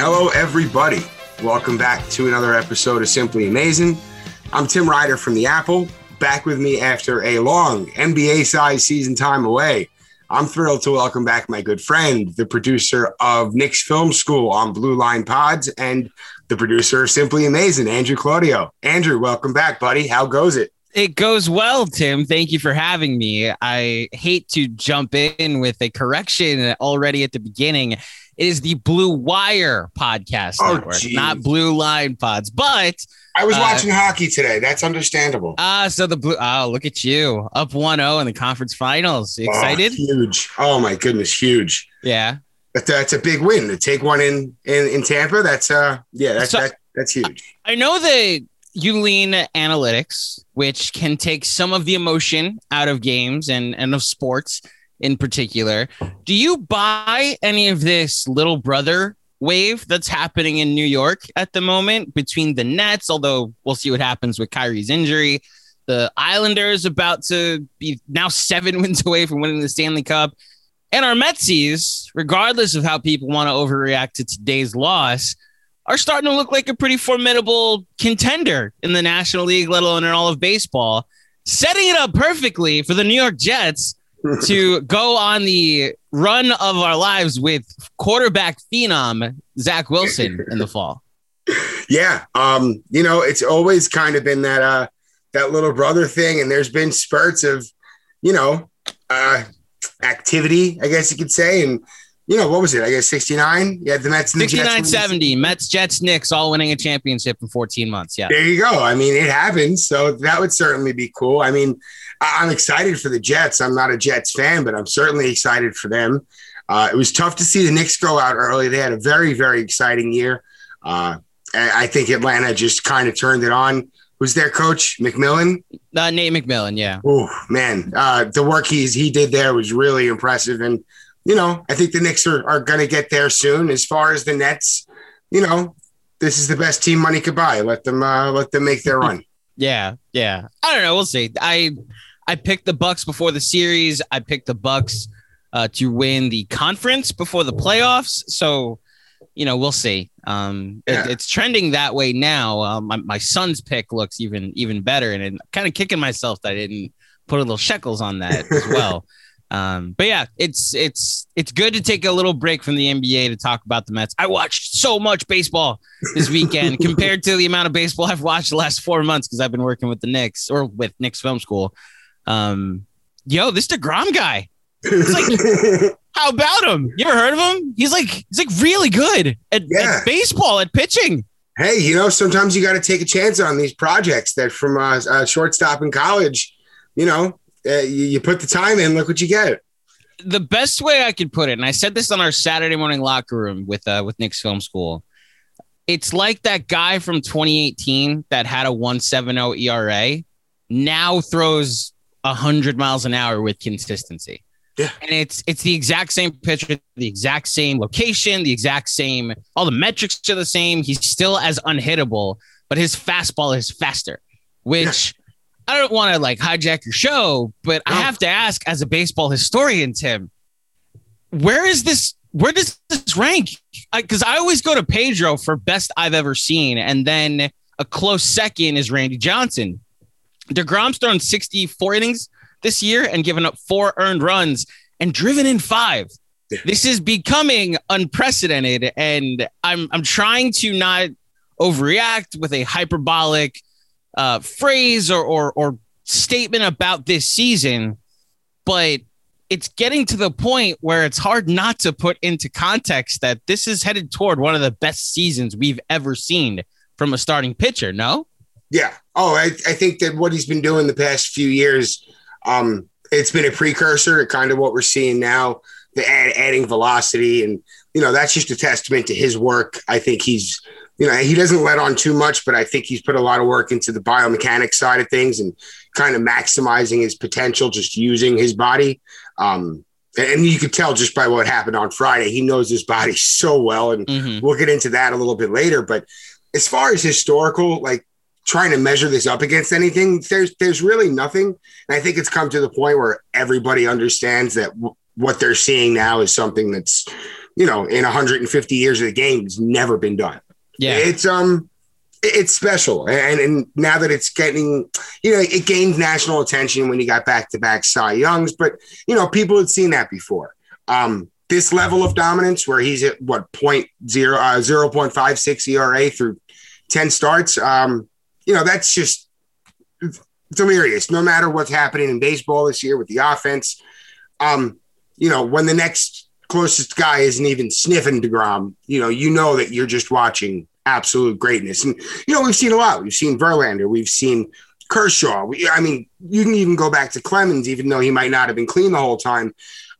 Hello, everybody. Welcome back to another episode of Simply Amazin'. I'm Tim Ryder from The Apple, back with me after a long NBA size season time away. I'm thrilled to welcome back my good friend, the producer of Knicks Film School on Blue Line Pods, and the producer of Simply Amazin', Andrew Claudio. Andrew, welcome back, buddy. How goes it? It goes well, Tim. Thank you for having me. I hate to jump in with a correction already at the beginning. It is the Blue Wire podcast Oh, network, geez. not Blue Line Pods. But I was Uh, watching hockey today. That's understandable. ah, so the blue. Oh, look at you, up 1-0 in the conference finals. You excited? Oh, huge. Oh my goodness, huge. yeah. But that's a big win to take one in in, in Tampa. That's uh yeah, that's So- that, that's huge. I know that you lean analytics, which can take some of the emotion out of games and, and of sports in particular. Do you buy any of this little brother wave that's happening in New York at the moment between the Nets? Although we'll see what happens with Kyrie's injury. The Islanders about to be now seven wins away from winning the Stanley Cup. And our Metsies, regardless of how people want to overreact to today's loss, are starting to look like a pretty formidable contender in the National League, let alone in all of baseball, setting it up perfectly for the New York Jets to go on the run of our lives with quarterback phenom Zach Wilson in the fall. Yeah. Um, you know, it's always kind of been that uh that little brother thing, and there's been spurts of, you know, uh activity, I guess you could say. And you know, what was it? I guess 69. Yeah, the Mets and the Jets 69 70, Mets, Jets, Knicks all winning a championship in 14 months. Yeah. There you go. I mean, it happens. So that would certainly be cool. I mean, I'm excited for the Jets. I'm not a Jets fan, but I'm certainly excited for them. Uh, it was tough to see the Knicks go out early. They had a very, very exciting year. Uh, I think Atlanta just kind of turned it on. Who's their coach? McMillan. Uh, Nate McMillan. Yeah. Oh man, uh, the work he's he did there was really impressive, and you know I think the Knicks are, are going to get there soon. As far as the Nets, you know, this is the best team money could buy. Let them uh, let them make their run. Yeah, yeah. I don't know. We'll see. I I picked the Bucks before the series. I picked the Bucks uh, to win the conference before the playoffs. So, you know, we'll see. Um, it- it's trending that way now. Um, my, my son's pick looks even even better, and I'm kind of kicking myself that I didn't put a little shekels on that as well. Um, but yeah, it's it's it's good to take a little break from the NBA to talk about the Mets. I watched so much baseball this weekend compared to the amount of baseball I've watched the last four months because I've been working with the Knicks or with Knicks Film School. Um, yo, this Degrom guy, how about him? You ever heard of him? He's like he's like really good at, Yeah. at baseball at pitching. hey, you know, sometimes you got to take a chance on these projects that from a, uh, shortstop in college, you know, uh, you, you put the time in, look what you get. the best way I could put it, and I said this on our Saturday morning locker room with uh, with Knicks Film School. It's like that guy from 2018 that had a 1.70 ERA now throws 100 miles an hour with consistency. Yeah. And it's it's the exact same pitcher, the exact same location, the exact same all the metrics are the same. He's still as unhittable, but his fastball is faster, which I don't want to like hijack your show, but I have to ask as a baseball historian, Tim, where is this? Where does this rank? Because I, always go to Pedro for best I've ever seen, and then a close second is Randy Johnson. Degrom's thrown 64 innings this year and given up four earned runs and driven in five. This is becoming unprecedented, and I'm I'm trying to not overreact with a hyperbolic uh, phrase or, or or statement about this season, but it's getting to the point where it's hard not to put into context that this is headed toward one of the best seasons we've ever seen from a starting pitcher. No, Yeah. Oh, I, I think that what he's been doing the past few years, um, it's been a precursor to kind of what we're seeing now, the add, adding velocity. And, you know, that's just a testament to his work. I think he's, you know, he doesn't let on too much, but I think he's put a lot of work into the biomechanics side of things and kind of maximizing his potential, just using his body. Um, and you could tell just by what happened on Friday, he knows his body so well. And Mhm. we'll get into that a little bit later. But as far as historical, like trying to measure this up against anything, there's there's really nothing. And I think it's come to the point where everybody understands that w- what they're seeing now is something that's you know, in 150 years of the game, has never been done. Yeah. It's um it's special. And and now that it's getting, you know, it gained national attention when you got back to back Cy Youngs, but you know, people had seen that before. Um, this level of dominance where he's at what point zero uh, 0.56 ERA through 10 starts, um, you know, that's just delirious. No matter what's happening in baseball this year with the offense, um, you know, when the next closest guy isn't even sniffing DeGrom, you know, you know that you're just watching absolute greatness. And, you know, we've seen a lot. We've seen Verlander. We've seen Kershaw. We, I mean, you can even go back to Clemens, even though he might not have been clean the whole time.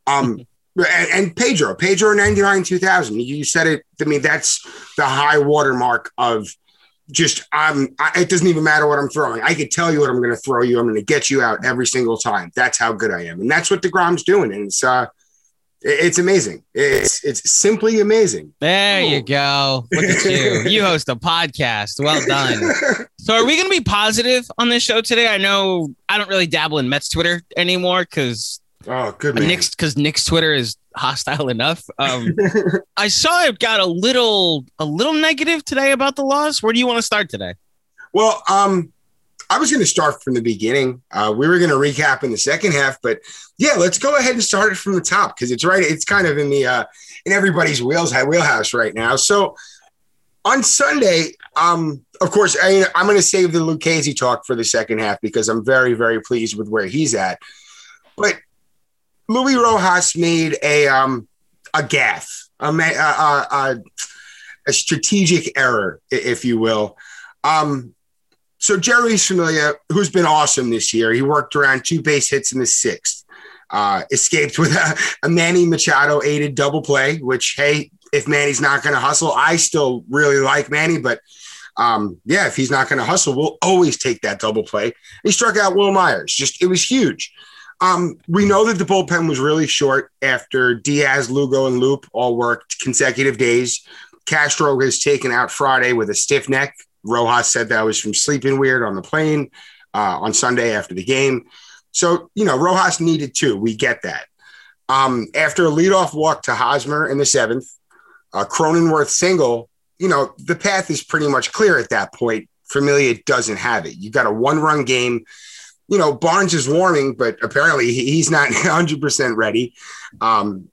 Um, and, and, Pedro, Pedro 99 2000. You said it. I mean, that's the high watermark of just, I'm, I, it doesn't even matter what I'm throwing. I could tell you what I'm going to throw you. I'm going to get you out every single time. That's how good I am. And that's what DeGrom's doing. And it's, uh, it's amazing. It's it's simply amazing. There you go. Look at you. You host a podcast. Well done. So are we going to be positive on this show today? I know I don't really dabble in Mets Twitter anymore because oh, good man. Knicks because Knicks Twitter is hostile enough. Um, I saw it got a little a little negative today about the loss. Where do you want to start today? Well, um, I was going to start from the beginning. Uh, we were going to recap in the second half, but yeah, let's go ahead and start it from the top because it's right. It's kind of in the uh, in everybody's wheels wheelhouse right now. So on Sunday, um, of course, I, am going to save the Lucchesi talk for the second half because I'm very very pleased with where he's at. But Luis Rojas made a um, a gaff, a, a, a, a strategic error, if you will. Um, so Jeurys Familia, who's been awesome this year, he worked around two base hits in the sixth. Uh, escaped with a, a Manny Machado aided double play, which hey, if Manny's not going to hustle, I still really like Manny, but um, yeah, if he's not going to hustle, we'll always take that double play. He struck out Wil Myers. Just it was huge. Um, we know that the bullpen was really short after Diaz, Lugo, and Loup all worked consecutive days. Castro was taken out Friday with a stiff neck. Rojas said that was from sleeping weird on the plane uh, on Sunday after the game. So, you know, Rojas needed two. We get that. Um, after a leadoff walk to Hosmer in the seventh, a Cronenworth single, you know, the path is pretty much clear at that point. Familia doesn't have it. You got a one run game. You know, Barnes is warming, but apparently he's not 100% ready. Um,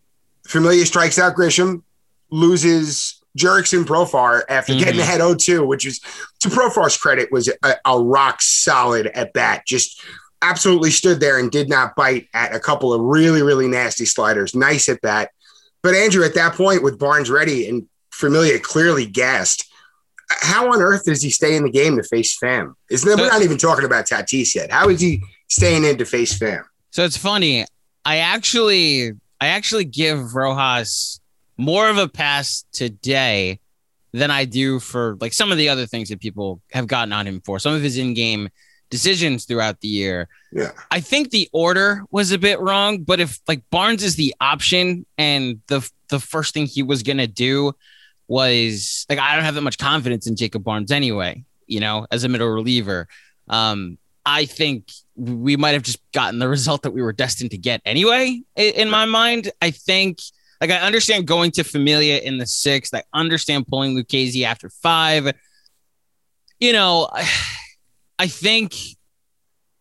Familia strikes out Grisham, loses Jurickson Profar after mm-hmm. getting ahead 0-2, which is to Profar's credit was a, a, rock solid at bat. Just absolutely stood there and did not bite at a couple of really really nasty sliders. Nice at bat. But Andrew, at that point with Barnes ready and Familia clearly gassed, how on earth does he stay in the game to face Pham? Isn't that, we're not even talking about Tatis yet. How is he staying in to face Pham? So it's funny. I actually I actually give Rojas more of a pass today than I do for like some of the other things that people have gotten on him for. Some of his in-game decisions throughout the year. Yeah. I think the order was a bit wrong, but if like Barnes is the option and the the first thing he was going to do was like I don't have that much confidence in Jacob Barnes anyway, you know, as a middle reliever. Um I think we might have just gotten the result that we were destined to get anyway in my mind. I think like I understand going to Familia in the sixth. I understand pulling Lucchesi after five. You know, I, I think,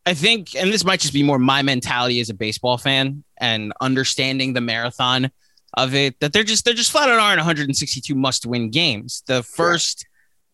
I think, and this might just be more my mentality as a baseball fan and understanding the marathon of it that they're just they're just flat out aren't 162 must win games. The first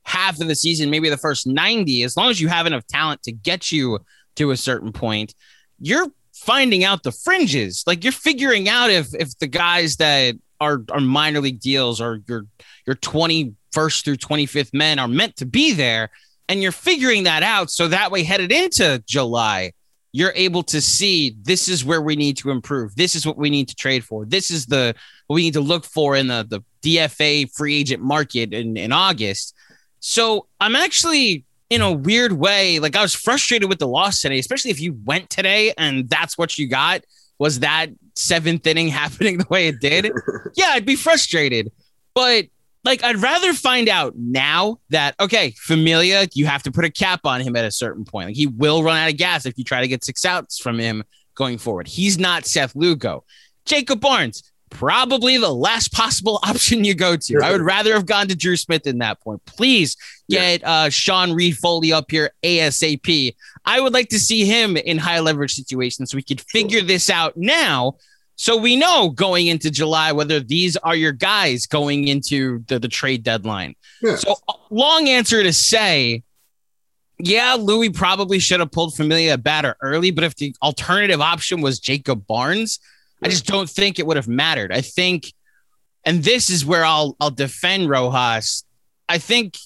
yeah. half of the season, maybe the first 90, as long as you have enough talent to get you to a certain point, you're finding out the fringes. Like you're figuring out if if the guys that are are minor league deals or your your 21st through 25th men are meant to be there and you're figuring that out so that way headed into July you're able to see this is where we need to improve. This is what we need to trade for. This is the what we need to look for in the the DFA free agent market in in August. So I'm actually in a weird way, like I was frustrated with the loss today, especially if you went today and that's what you got was that seventh inning happening the way it did. yeah, I'd be frustrated. But like I'd rather find out now that okay, Familia, you have to put a cap on him at a certain point. Like he will run out of gas if you try to get six outs from him going forward. He's not Seth Lugo. Jacob Barnes, probably the last possible option you go to. I would rather have gone to Drew Smith in that point. Please get uh, Sean Reid Foley up here ASAP. I would like to see him in high leverage situations so we could figure this out now. So we know going into July whether these are your guys going into the, the trade deadline. Yeah. So uh, long answer to say, yeah, Luis probably should have pulled Familia batter early, but if the alternative option was Jacob Barnes, I just don't think it would have mattered. I think, and this is where I'll I'll defend Rojas. I think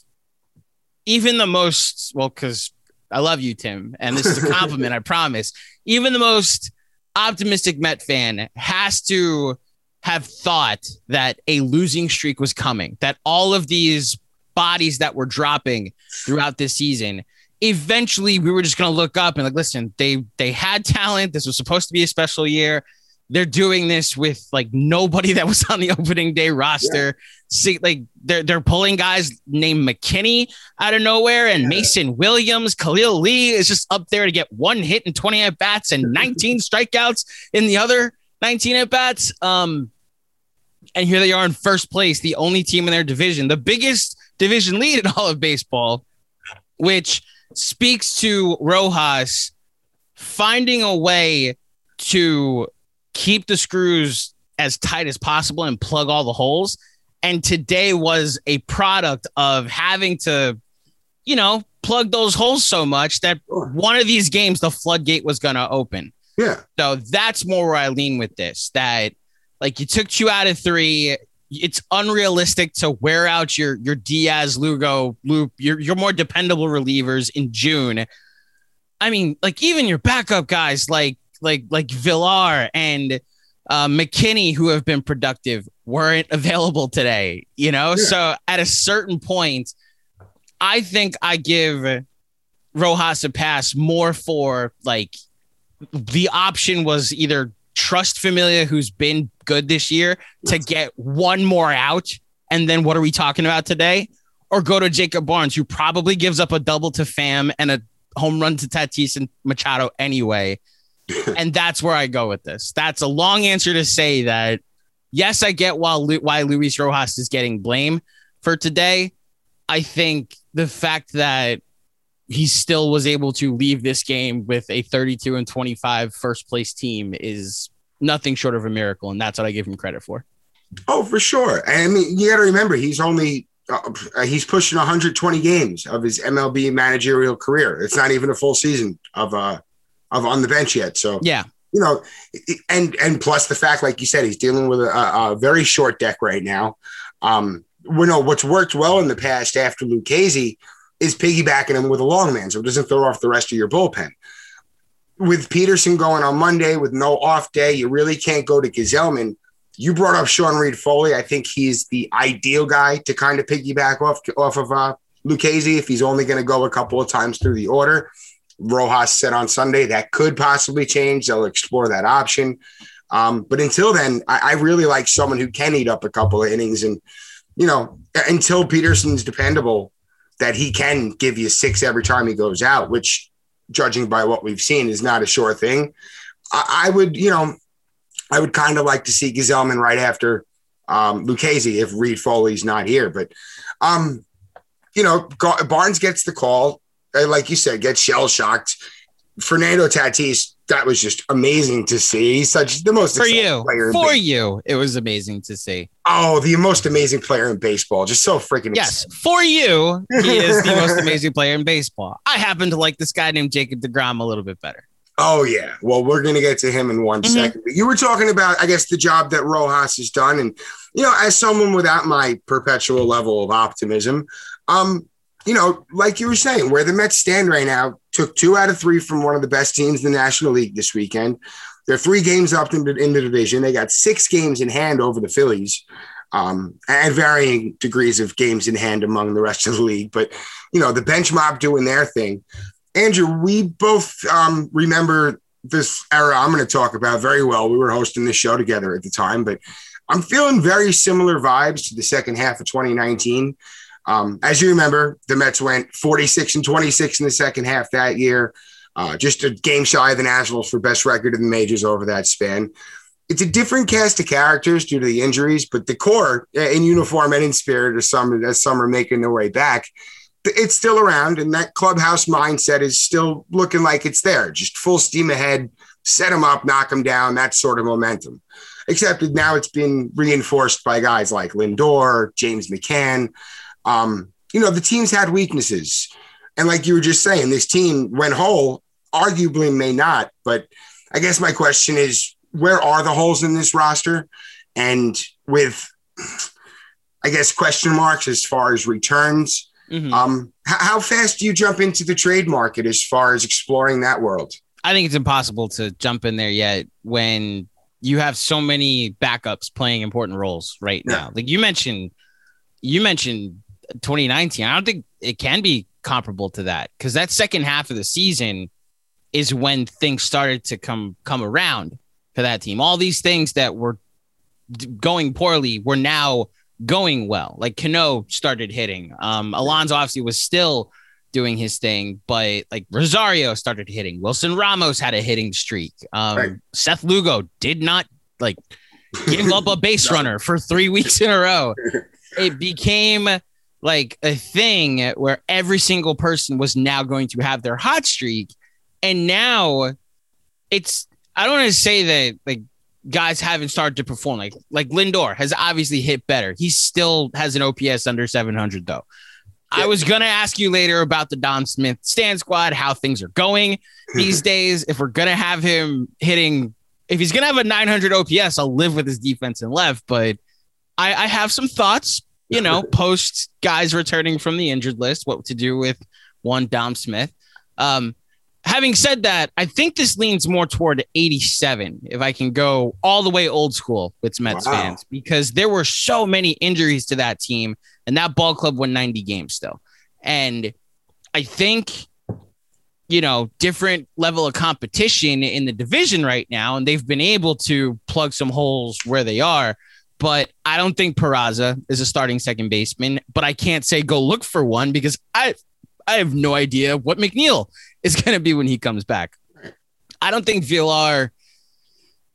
even the most well, because I love you, Tim, and this is a compliment, I promise. Even the most optimistic Met fan has to have thought that a losing streak was coming, that all of these bodies that were dropping throughout this season eventually we were just going to look up and like listen they they had talent. This was supposed to be a special year they're doing this with like nobody that was on the opening day roster. Yeah. See, like they're they're pulling guys named McKinney out of nowhere, and yeah. Mason Williams, Khalil Lee is just up there to get one hit and 20 at bats and 19 strikeouts in the other 19 at bats. Um, and here they are in first place, the only team in their division, the biggest division lead in all of baseball, which speaks to Rojas finding a way to keep the screws as tight as possible and plug all the holes. And today was a product of having to, you know, plug those holes so much that one of these games, the floodgate was going to open. Yeah. So that's more where I lean with this that like you took two out of three. It's unrealistic to wear out your your Diaz, Lugo, Loup, your your more dependable relievers in June. I mean, like even your backup guys like like like Villar and uh, McKinney, who have been productive, weren't available today. You know, yeah. so at a certain point, I think I give Rojas a pass more for like the option was either trust Familia, who's been good this year, to get one more out, and then what are we talking about today? Or go to Jacob Barnes, who probably gives up a double to Pham and a home run to Tatis and Machado anyway and that's where I go with this. That's a long answer to say that. Yes, I get why why Luis Rojas is getting blame for today. I think the fact that he still was able to leave this game with a 32 and 25 first place team is nothing short of a miracle, and that's what I give him credit for. Oh, for sure. I mean, you got to remember he's only uh, he's pushing 120 games of his MLB managerial career. It's not even a full season of uh of on the bench yet. So yeah, you know, and and plus the fact, like you said, he's dealing with a, a very short deck right now. Um, we know what's worked well in the past after Lucchesi is piggybacking him with a long man, so it doesn't throw off the rest of your bullpen. With Peterson going on Monday with no off day, you really can't go to Gsellman. You brought up Sean Reid Foley. I think he's the ideal guy to kind of piggyback off off of uh, Lucchesi if he's only going to go a couple of times through the order. Rojas said on Sunday that could possibly change. They'll explore that option. Um, but until then, I, I, really like someone who can eat up a couple of innings. And, you know, until Peterson's dependable, that he can give you six every time he goes out, which, judging by what we've seen, is not a sure thing. I, I would, you know, I would kind of like to see Gsellman right after um, Lucchesi if Reid Foley's not here. But, um, you know, Barnes gets the call like you said, get shell shocked. Fernando Tatis, that was just amazing to see. He's such the most for you for you. It was amazing to see. Oh, the most amazing player in baseball. Just so freaking yes. Exciting. For you, he is the most amazing player in baseball. I happen to like this guy named Jacob Degrom a little bit better. Oh yeah. Well, we're gonna get to him in one mm-hmm. second. But you were talking about, I guess, the job that Rojas has done, and you know, as someone without my perpetual level of optimism, um, you know, like you were saying, where the Mets stand right now, took two out of three from one of the best teams in the National League this weekend. They're three games up in the, in the division. They got six games in hand over the Phillies, um, and varying degrees of games in hand among the rest of the league. But you know, the bench mob doing their thing. Andrew, we both um, remember this era I'm going to talk about very well. We were hosting this show together at the time, but I'm feeling very similar vibes to the second half of 2019 um, as you remember, the Mets went 46 and 26 in the second half that year, uh, just a game shy of the Nationals for best record in the majors over that span. it's a different cast of characters due to the injuries, but the core uh, in uniform and in spirit as some as some are making their way back, it's still around, and that clubhouse mindset is still looking like it's there. Just full steam ahead, set them up, knock them down, that sort of momentum. Except now it's been reinforced by guys like Lindor, James McCann. Um, you know, the team's had weaknesses. And like you were just saying, this team went whole, arguably may not. But I guess my question is where are the holes in this roster? And with, I guess, question marks as far as returns. Mm-hmm. Um, h- how fast do you jump into the trade market as far as exploring that world? I think it's impossible to jump in there yet when you have so many backups playing important roles right yeah. now. Like you mentioned, you mentioned 2019. I don't think it can be comparable to that because that second half of the season is when things started to come come around for that team. All these things that were going poorly were now going well. Like Cano started hitting. Um, Alonso obviously was still doing his thing, but like Rosario started hitting. Wilson Ramos had a hitting streak. Um, right. Seth Lugo did not like give up a base runner for three weeks in a row. It became like a thing where every single person was now going to have their hot streak. And now it's I don't want to say that like guys haven't started to perform. Like like Lindor has obviously hit better. He still has an OPS under 700 though. I was gonna ask you later about the Dom Smith stand squad, how things are going these days. If we're gonna have him hitting, if he's gonna have a 900 OPS, I'll live with his defense and left. But I, I have some thoughts, you know, post guys returning from the injured list, what to do with one Dom Smith. Um, having said that, I think this leans more toward 87 if I can go all the way old school with Mets wow. fans because there were so many injuries to that team and that ball club won 90 games still. And I think you know, different level of competition in the division right now and they've been able to plug some holes where they are. But I don't think Peraza is a starting second baseman, but I can't say go look for one because I I have no idea what McNeil is going to be when he comes back. I don't think Villar,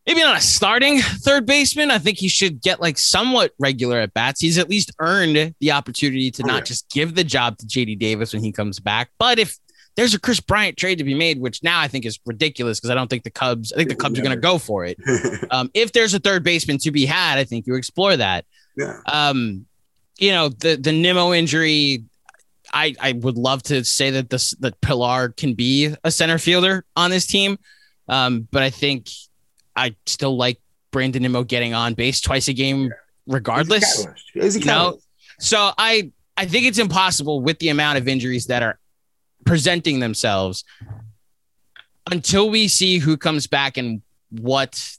maybe not a starting third baseman. I think he should get like somewhat regular at bats. He's at least earned the opportunity to oh, not just give the job to JD Davis when he comes back. But if there's a Kris Bryant trade to be made, which now I think is ridiculous because I don't think the Cubs, I think the Cubs are going to go for it. um, if there's a third baseman to be had, I think you explore that. Yeah. Um, you know, the the Nimmo injury, I, I would love to say that this that Pillar can be a center fielder on this team, um, but I think I still like Brandon Nimmo getting on base twice a game, regardless. He's a you know? So I I think it's impossible with the amount of injuries that are presenting themselves until we see who comes back and what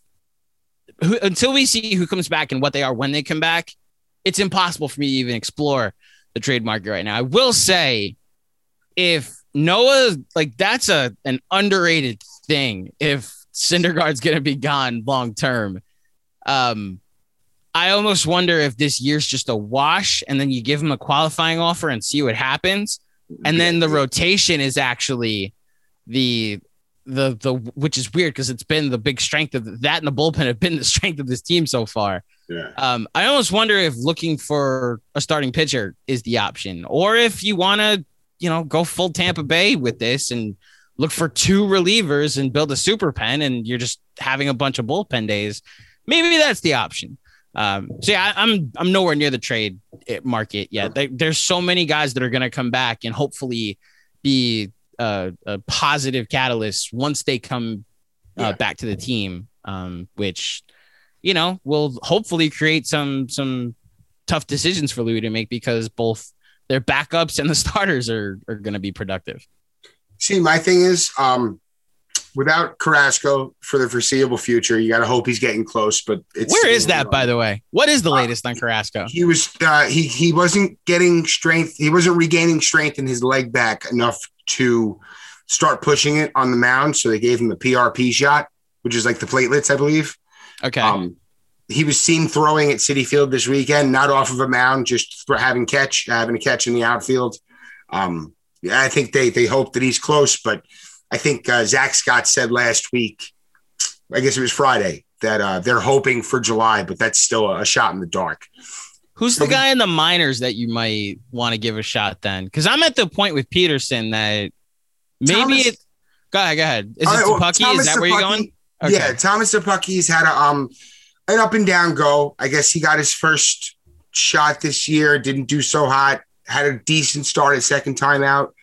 who, until we see who comes back and what they are when they come back. It's impossible for me to even explore the trade market right now. I will say, if Noah, like that's a an underrated thing. If Syndergaard's going to be gone long term, um, I almost wonder if this year's just a wash, and then you give him a qualifying offer and see what happens, and then the rotation is actually the the the which is weird because it's been the big strength of that and the bullpen have been the strength of this team so far. Yeah. Um, I almost wonder if looking for a starting pitcher is the option, or if you want to, you know, go full Tampa Bay with this and look for two relievers and build a super pen, and you're just having a bunch of bullpen days. Maybe that's the option. Um, so yeah, I, I'm I'm nowhere near the trade market yet. there's so many guys that are going to come back and hopefully be a, a positive catalyst once they come uh, yeah. back to the team. Um, which you know, will hopefully create some some tough decisions for Luis to make because both their backups and the starters are are going to be productive. See, my thing is, um, without Carrasco for the foreseeable future, you got to hope he's getting close. But where is that, by the way? What is the latest uh, on Carrasco? He was uh, he he wasn't getting strength. He wasn't regaining strength in his leg back enough to start pushing it on the mound. So they gave him a PRP shot, which is like the platelets, I believe. Okay. Um, he was seen throwing at Citi Field this weekend, not off of a mound, just for having catch, having a catch in the outfield. Um, yeah, I think they they hope that he's close, but I think uh, Zack Scott said last week, I guess it was Friday, that uh, they're hoping for July, but that's still a shot in the dark. Who's the guy in the minors that you might want to give a shot then? Because I'm at the point with Peterson that maybe Thomas- it. Go ahead, go ahead. Is All it right, well, Szapucki? Is that where you're going? Yeah, Thomas Szapucki's had a um an up and down go. I guess he got his first shot this year, didn't do so hot, had a decent start at second time out.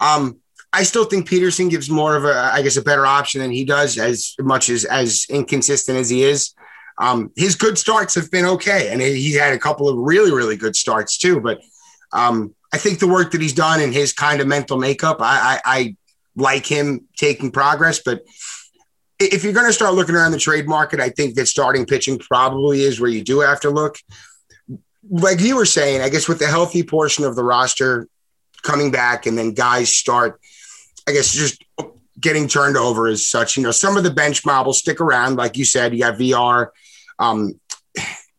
Um, I still think Peterson gives more of a, I guess, a better option than he does, as much as as inconsistent as he is. Um, his good starts have been okay, and he had a couple of really, really good starts too. But um, I think the work that he's done and his kind of mental makeup, I, I, I like him taking progress. But if you're going to start looking around the trade market, I think that starting pitching probably is where you do have to look. Like you were saying, I guess with the healthy portion of the roster coming back and then guys start, I guess, just getting turned over as such. You know, some of the bench mob will stick around. Like you said, you got Villar. Um,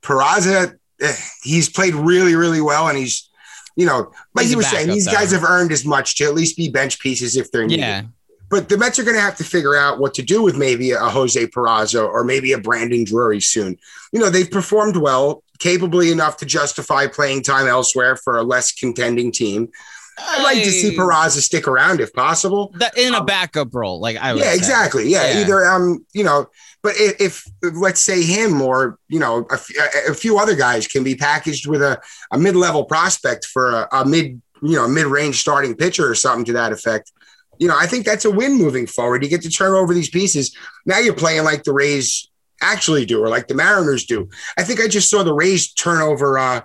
Peraza, eh, he's played really, really well. And he's, you know, like He's you were saying, these though. guys have earned as much to at least be bench pieces if they're needed. Yeah. But the Mets are going to have to figure out what to do with maybe a Jose Peraza or maybe a Brandon Drury soon. You know, they've performed well, capably enough to justify playing time elsewhere for a less contending team. I'd like to see Peraza stick around if possible. that in a Um, backup role, like I would Yeah, say. exactly. Yeah, Yeah. either um, you know, but if, if let's say him or you know a, f- a- few other guys can be packaged with a, a mid-level prospect for a, a mid you know mid-range starting pitcher or something to that effect. You know, I think that's a win moving forward. You get to turn over these pieces. Now you're playing like the Rays actually do, or like the Mariners do. I think I just saw the Rays turn over uh,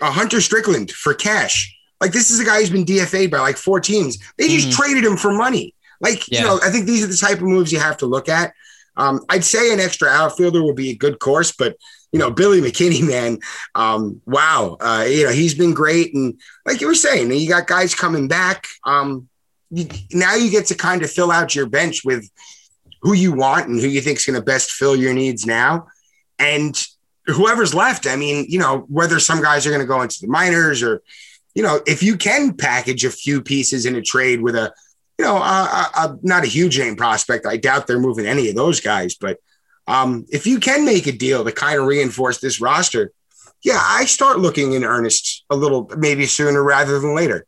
a Hunter Strickland for cash. Like this is a guy who's been DFA'd by like four teams. They just Mhm. traded him for money. Like Yeah. you know, I think these are the type of moves you have to look at. Um, I'd say an extra outfielder would be a good course, but you know, Billy McKinney, man, um, wow, uh, you know, he's been great, and like you were saying, you got guys coming back. Um, you, now you get to kind of fill out your bench with who you want and who you think is going to best fill your needs now, and whoever's left. I mean, you know, whether some guys are going to go into the minors or, you know, if you can package a few pieces in a trade with a you know, uh, uh, not a huge name prospect. I doubt they're moving any of those guys. But um, if you can make a deal to kind of reinforce this roster, yeah, I start looking in earnest a little, maybe sooner rather than later.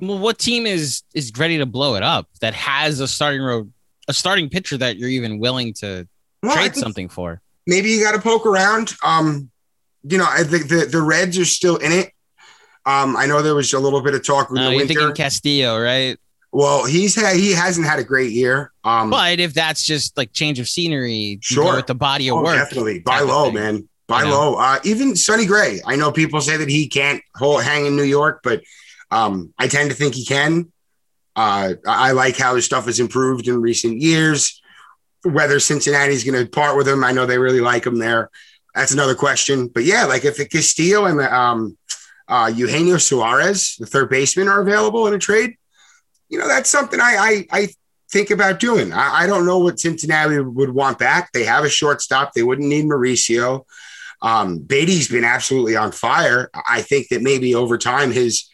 Well, what team is is ready to blow it up that has a starting road, a starting pitcher that you're even willing to Well, trade something for? maybe you got to poke around. Um, you know, I think the, the Reds are still in it. Um, I know there was a little bit of talk Uh, the you're thinking Castillo, right? well, he's had he hasn't had a great year. Um, But if that's just like change of scenery, you Sure. with the body of Oh, work. definitely. Buy low, man. Buy low. Uh, even Sonny Gray. I know people say that he can't hold, hang in New York, but um, I tend to think he can. Uh, I like how his stuff has improved in recent years. Whether Cincinnati's going to part with him, I know they really like him there. That's another question. But yeah, like if Castillo and um, uh, Eugenio Suarez, the third baseman, are available in a trade, you know, that's something I I, I think about doing. I, I don't know what Cincinnati would want back. They have a shortstop. They wouldn't need Mauricio. Um, Baty's been absolutely on fire. I think that maybe over time his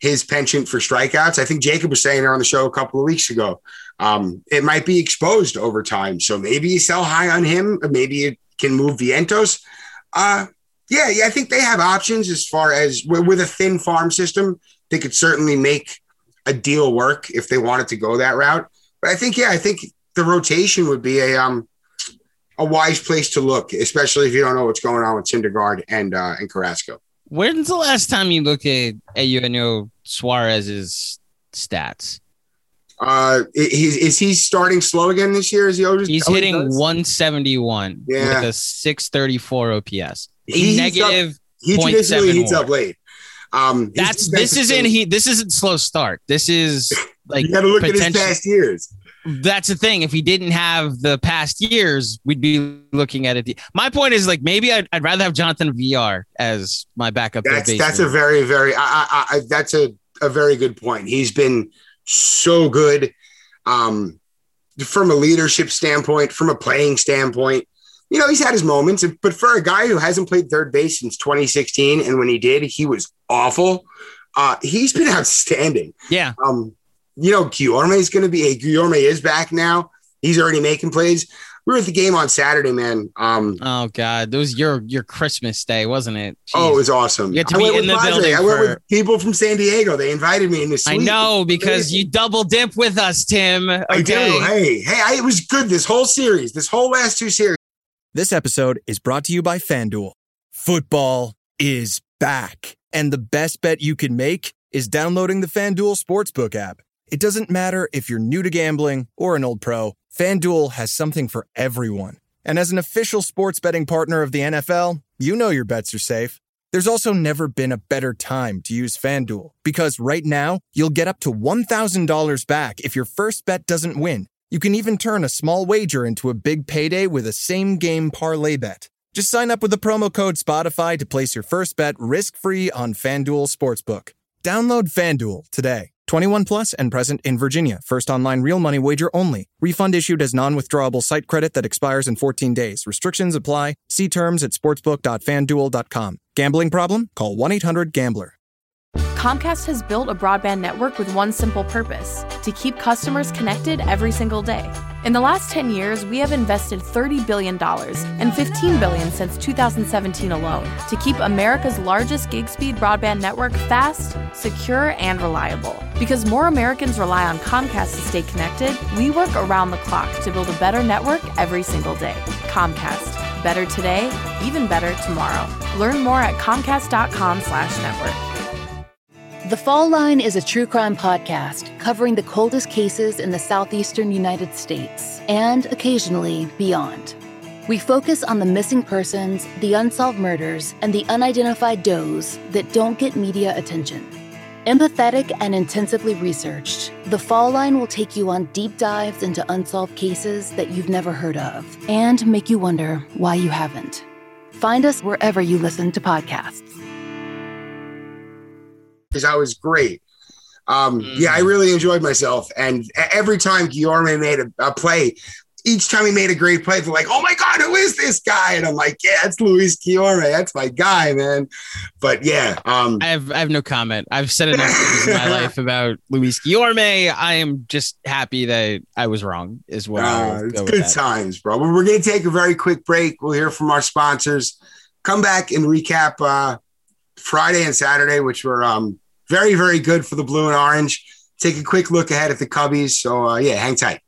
his penchant for strikeouts. I think Jacob was saying it on the show a couple of weeks ago. Um, it might be exposed over time. So maybe you sell high on him. Maybe you can move Vientos. Uh, yeah, yeah. I think they have options as far as with a thin farm system. They could certainly make a deal work if they wanted to go that route. But I think, yeah, I think the rotation would be a um a wise place to look, especially if you don't know what's going on with Syndergaard and uh, and Carrasco. When's the last time you looked at, at Eugenio Suarez's stats? Uh, is, is he starting slow again this year? Is he always He's hitting does? 171 Yeah. with a 634 OPS. He heats up- He traditionally heats more. up late. Um, That's this is isn't he. This isn't slow start. This is like You got to look at his past years. that's the thing. If he didn't have the past years, we'd be looking at it. My point is like maybe I'd, I'd rather have Jonathan Villar as my backup. That's that's a very very I, I, I, that's a a very good point. He's been so good um, from a leadership standpoint, from a playing standpoint. You know, he's had his moments, but for a guy who hasn't played third base since 2016, and when he did, he was awful. Uh, he's been outstanding. yeah. Um, you know, Guillorme is going to be a Guillorme is back now. He's already making plays. we were at the game on Saturday, man. Um, oh God, it was your your Christmas day, wasn't it? Jeez. Oh, it was awesome. You had to I be in the Padre. building. I went for... with people from San Diego. They invited me in the suite. I know because you double dip with us, Tim. Okay? I do. Hey, hey, I, it was good. This whole series, this whole last two series. This episode is brought to you by FanDuel. Football is back, and the best bet you can make is downloading the FanDuel Sportsbook app. It doesn't matter if you're new to gambling or an old pro. FanDuel has something for everyone. And as an official sports betting partner of the NFL, you know your bets are safe. There's also never been a better time to use FanDuel because right now you'll get up to $1,000 back if your first bet doesn't win. You can even turn a small wager into a big payday with a same game parlay bet. Just sign up with the promo code Spotify to place your first bet risk free on FanDuel Sportsbook. Download FanDuel today. 21 plus and present in Virginia. First online real money wager only. Refund issued as non withdrawable site credit that expires in 14 days. Restrictions apply. See terms at sportsbook.fanduel.com. Gambling problem? Call 1 800 Gambler. Comcast has built a broadband network with one simple purpose to keep customers connected every single day. In the last 10 years, we have invested $30 billion and $15 billion since 2017 alone to keep America's largest gig speed broadband network fast, secure, and reliable. Because more Americans rely on Comcast to stay connected, we work around the clock to build a better network every single day. Comcast. Better today, even better tomorrow. Learn more at comcast.com/network. The Fall Line is a true crime podcast covering the coldest cases in the southeastern United States and occasionally beyond. We focus on the missing persons, the unsolved murders, and the unidentified does that don't get media attention. Empathetic and intensively researched, The Fall Line will take you on deep dives into unsolved cases that you've never heard of and make you wonder why you haven't. Find us wherever you listen to podcasts because I was great. Um, mm. Yeah, I really enjoyed myself. And every time Guillorme made a, a, play, each time he made a great play, they're like, "Oh my God, who is this guy?" And I'm like, "Yeah, it's Luis Guillorme. That's my guy, man." But yeah, um, I have I have no comment. I've said enough things in my life about Luis Guillorme. I am just happy that I was wrong. Is what uh, it's good times, bro. We're gonna take a very quick break. We'll hear from our sponsors. Come back and recap uh, Friday and Saturday, which were um, very, very good for the blue and orange. Take a quick look ahead at the Cubbies. So, uh, yeah, hang tight.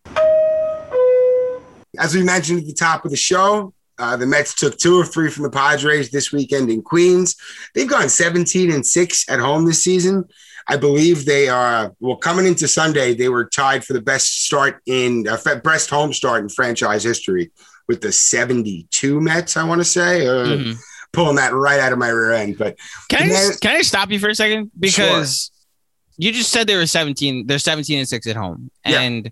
As we mentioned at the top of the show, uh, the Mets took two of three from the Padres this weekend in Queens. They've gone 17 and six at home this season. I believe they are, well, coming into Sunday, they were tied for the best start in, uh, best home start in franchise history with the 72 Mets, I want to say. Uh, mm-hmm pulling that right out of my rear end. But can I can I stop you for a second because sure. you just said they were 17. They're 17 and six at home, and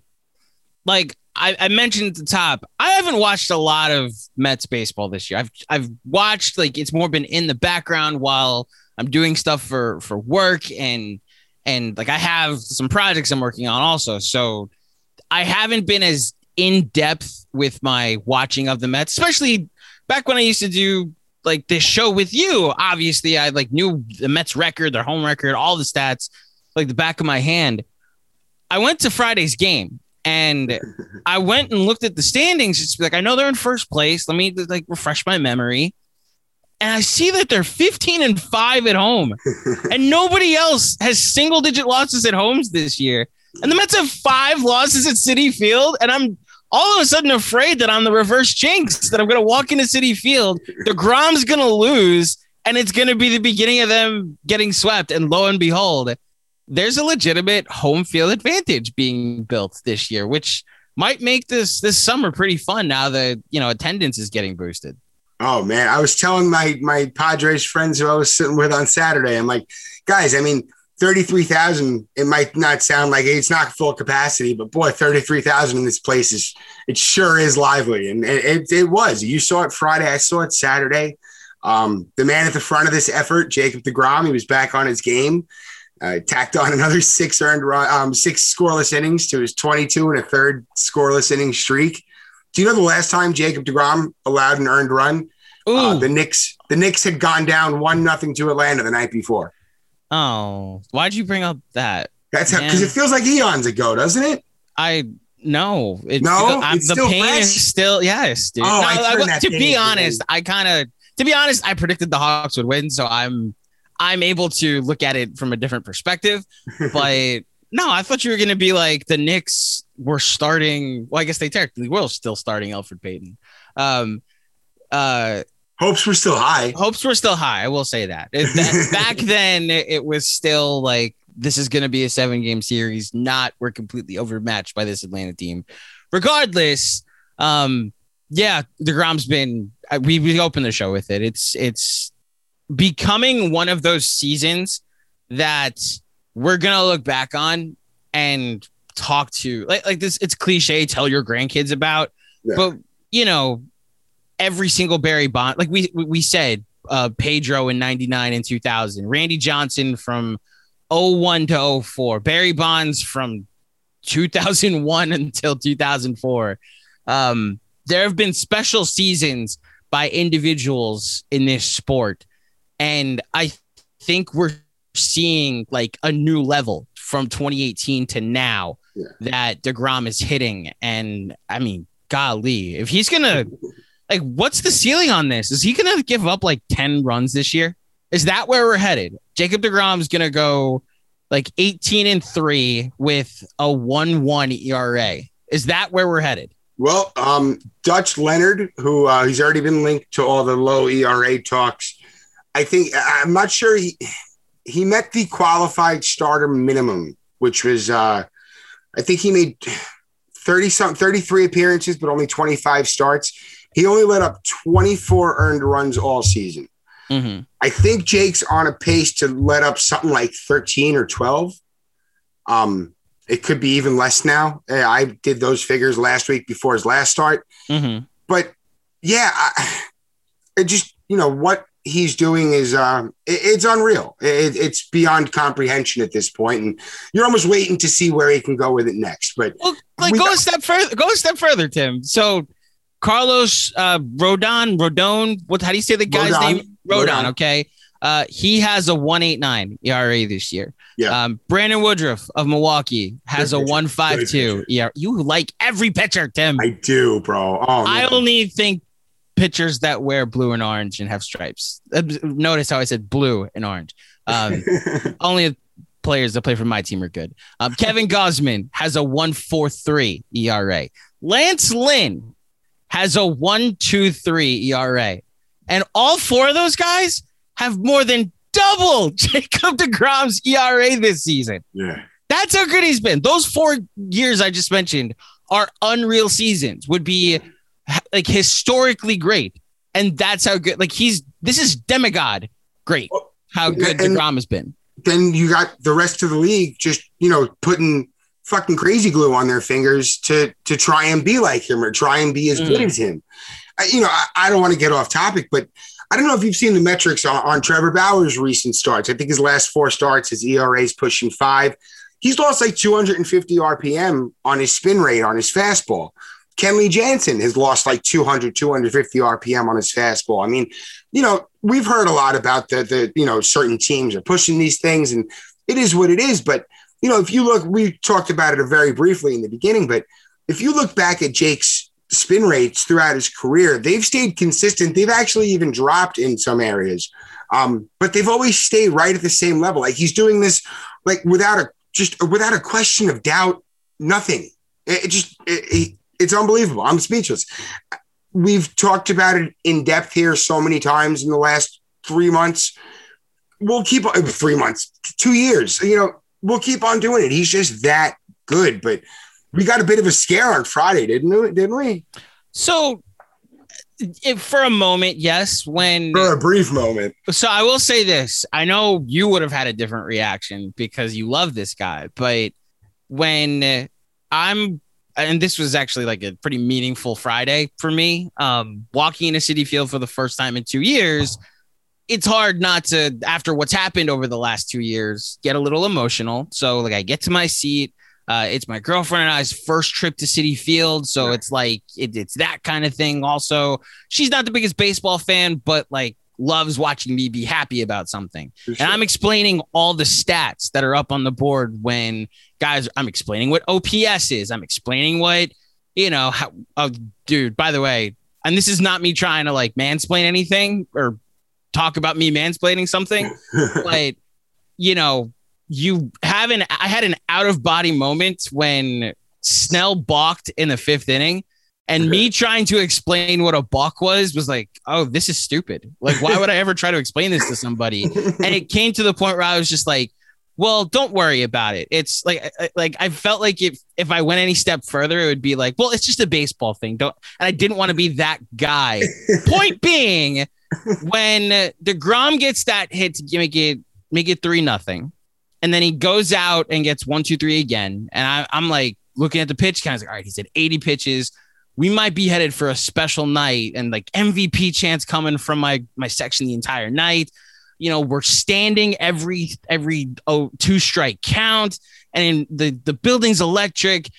like I, I, mentioned at the top, I haven't watched a lot of Mets baseball this year. I've I've watched like it's more been in the background while I'm doing stuff for for work and and like I have some projects I'm working on also. So I haven't been as in depth with my watching of the Mets, especially back when I used to do like this show with you, obviously I like knew the Mets record, their home record, all the stats, like the back of my hand. I went to Friday's game and I went and looked at the standings. It's like I know they're in first place. Let me like refresh my memory. And I see that they're 15 and 5 at home. and nobody else has single digit losses at homes this year. And the Mets have five losses at Citi Field. And I'm all of a sudden afraid that I'm the reverse jinx, that I'm going to walk into Citi Field, DeGrom's going to lose, and it's going to be the beginning of them getting swept. And lo and behold, there's a legitimate home field advantage being built this year, which might make this this summer pretty fun now that you know attendance is getting boosted. Oh man, I was telling my my Padres friends who I was sitting with on Saturday, I'm like, guys, I mean, 33,000, it might not sound like it's not full capacity, but boy, 33,000 in this place is, it sure is lively. And it, it, it was. You saw it Friday, I saw it Saturday. Um, the man at the front of this effort, Jacob DeGrom, he was back on his game, uh, tacked on another six earned run, um, six scoreless innings to his 22 and a third scoreless inning streak. Do you know the last time Jacob DeGrom allowed an earned run? Uh, the Knicks, the Knicks had gone down one nothing to Atlanta the night before. Oh, why'd you bring up that? That's because it feels like eons ago, doesn't it? I No, it, No? I'm- the still pain fresh? is still yes, dude. Oh, No, I will- that to be honest, pain. I kind of to be honest, I predicted the Hawks would win, so I'm I'm able to look at it from a different perspective. But no, I thought you were gonna be like the Knicks were starting. Well, I guess they technically were still starting Elfrid Payton. Um, uh, Hopes were still high. hopes were still high. I will say that. That- back then, it, it was still like this is going to be a seven game series. Not we're completely overmatched by this Atlanta team. Regardless, um, yeah, Degrom's been. uh, We we opened the show with it. It's it's becoming one of those seasons that we're gonna look back on and talk to like like this. It's cliche. Tell your grandkids about, Yeah. but you know every single Barry Bond, like we we said, uh, Pedro in '99 and 2000, Randy Johnson from 01 to 04, Barry Bonds from 2001 until 2004. Um, there have been special seasons by individuals in this sport, and I think we're seeing like a new level from 2018 to now Yeah. that Degrom is hitting, and I mean, golly, if he's gonna like what's the ceiling on this? Is he gonna give up like 10 runs this year? Is that where we're headed? Jacob DeGrom's gonna go like 18 and 3 with a 1-1 ERA. Is that where we're headed? Well, um, Dutch Leonard, who uh, he's already been linked to all the low ERA talks. I think I'm not sure he he met the qualified starter minimum, which was uh, I think he made 30 some 33 appearances, but only 25 starts. He only let up 24 earned runs all season. Mm-hmm. I think Jake's on a pace to let up something like 13 or 12. Um, it could be even less now. Uh, I did those figures last week before his last start. Mm-hmm. But yeah, I, it just, you know, what he's doing is um, it, it's unreal. It, it's beyond comprehension at this point, And you're almost waiting to see where he can go with it next. But Well, like We go a step further. Go a step further, Tim. So Carlos uh, Rodon, Rodon. What? How do you say the guy's Rodon. name? Rodon. Rodon. Okay. Uh, he has a 189 ERA this year. Yeah. Um, Brandon Woodruff of Milwaukee has Good a 152 Good ERA. You like every pitcher, Tim. I do, bro. Oh, I man. only think pitchers that wear blue and orange and have stripes. Uh, Notice how I said blue and orange. Um, only players that play for my team are good. Um, Kevin Gausman has a 143 ERA. Lance Lynn has a 123 ERA. And all four of those guys have more than double Jacob DeGrom's ERA this season. yeah. That's how good he's been. Those four years I just mentioned are unreal seasons, would be like historically great. And that's how good, like he's, this is demigod great, oh, how good And- DeGrom has been. then you got the rest of the league just you know putting fucking crazy glue on their fingers to to try and be like him or try and be as good Mhm. as him. I, you know, I, I don't want to get off topic, but I don't know if you've seen the metrics on, on Trevor Bauer's recent starts. I think his last four starts, his ERA is pushing five. He's lost like 250 RPM on his spin rate on his fastball. Kenley Jansen has lost like 200, 250 RPM on his fastball. I mean, you know, we've heard a lot about the, the, you know, certain teams are pushing these things and it is what it is. But, you know, if you look, we talked about it very briefly in the beginning, but if you look back at Jake's spin rates throughout his career, they've stayed consistent. They've actually even dropped in some areas, um, but they've always stayed right at the same level. Like he's doing this, like without a just without a question of doubt, nothing. It, it just it, it, it's unbelievable. I'm speechless. We've talked about it in depth here so many times in the last three months. We'll keep three months, two years. You know, we'll keep on doing it. He's just that good. But we got a bit of a scare on Friday, didn't we? Didn't we? So, if for a moment, yes, when For a brief moment. so I will say this. I know you would have had a different reaction because you love this guy, but when I'm and this was actually like a pretty meaningful Friday for me. Um, walking in a Citi Field for the first time in two years, it's hard not to, after what's happened over the last two years, get a little emotional. So, like, I get to my seat. Uh, it's my girlfriend and I's first trip to Citi Field, so it's like it, it's that kind of thing. Also, she's not the biggest baseball fan, but like loves watching me be happy about something. Sure. And I'm explaining all the stats that are up on the board when guys, I'm explaining what OPS is. I'm explaining what, you know, how, oh, dude, by the way, and this is not me trying to like mansplain anything or talk about me mansplaining something, but, you know, you have an, I had an out of body moment when Snell balked in the fifth inning and me trying to explain what a balk was was like, oh, this is stupid. Like, why would I ever try to explain this to somebody? and it came to the point where I was just like, well, don't worry about it. It's like, like I felt like if if I went any step further, it would be like, well, it's just a baseball thing. Don't. And I didn't want to be that guy. point being, when Degrom gets that hit to make it make it three nothing, and then he goes out and gets one two three again, and I, I'm like looking at the pitch, of like, all right, he said 80 pitches we might be headed for a special night and like MVP chance coming from my my section the entire night. You know, we're standing every every oh two strike count, and the the building's electric.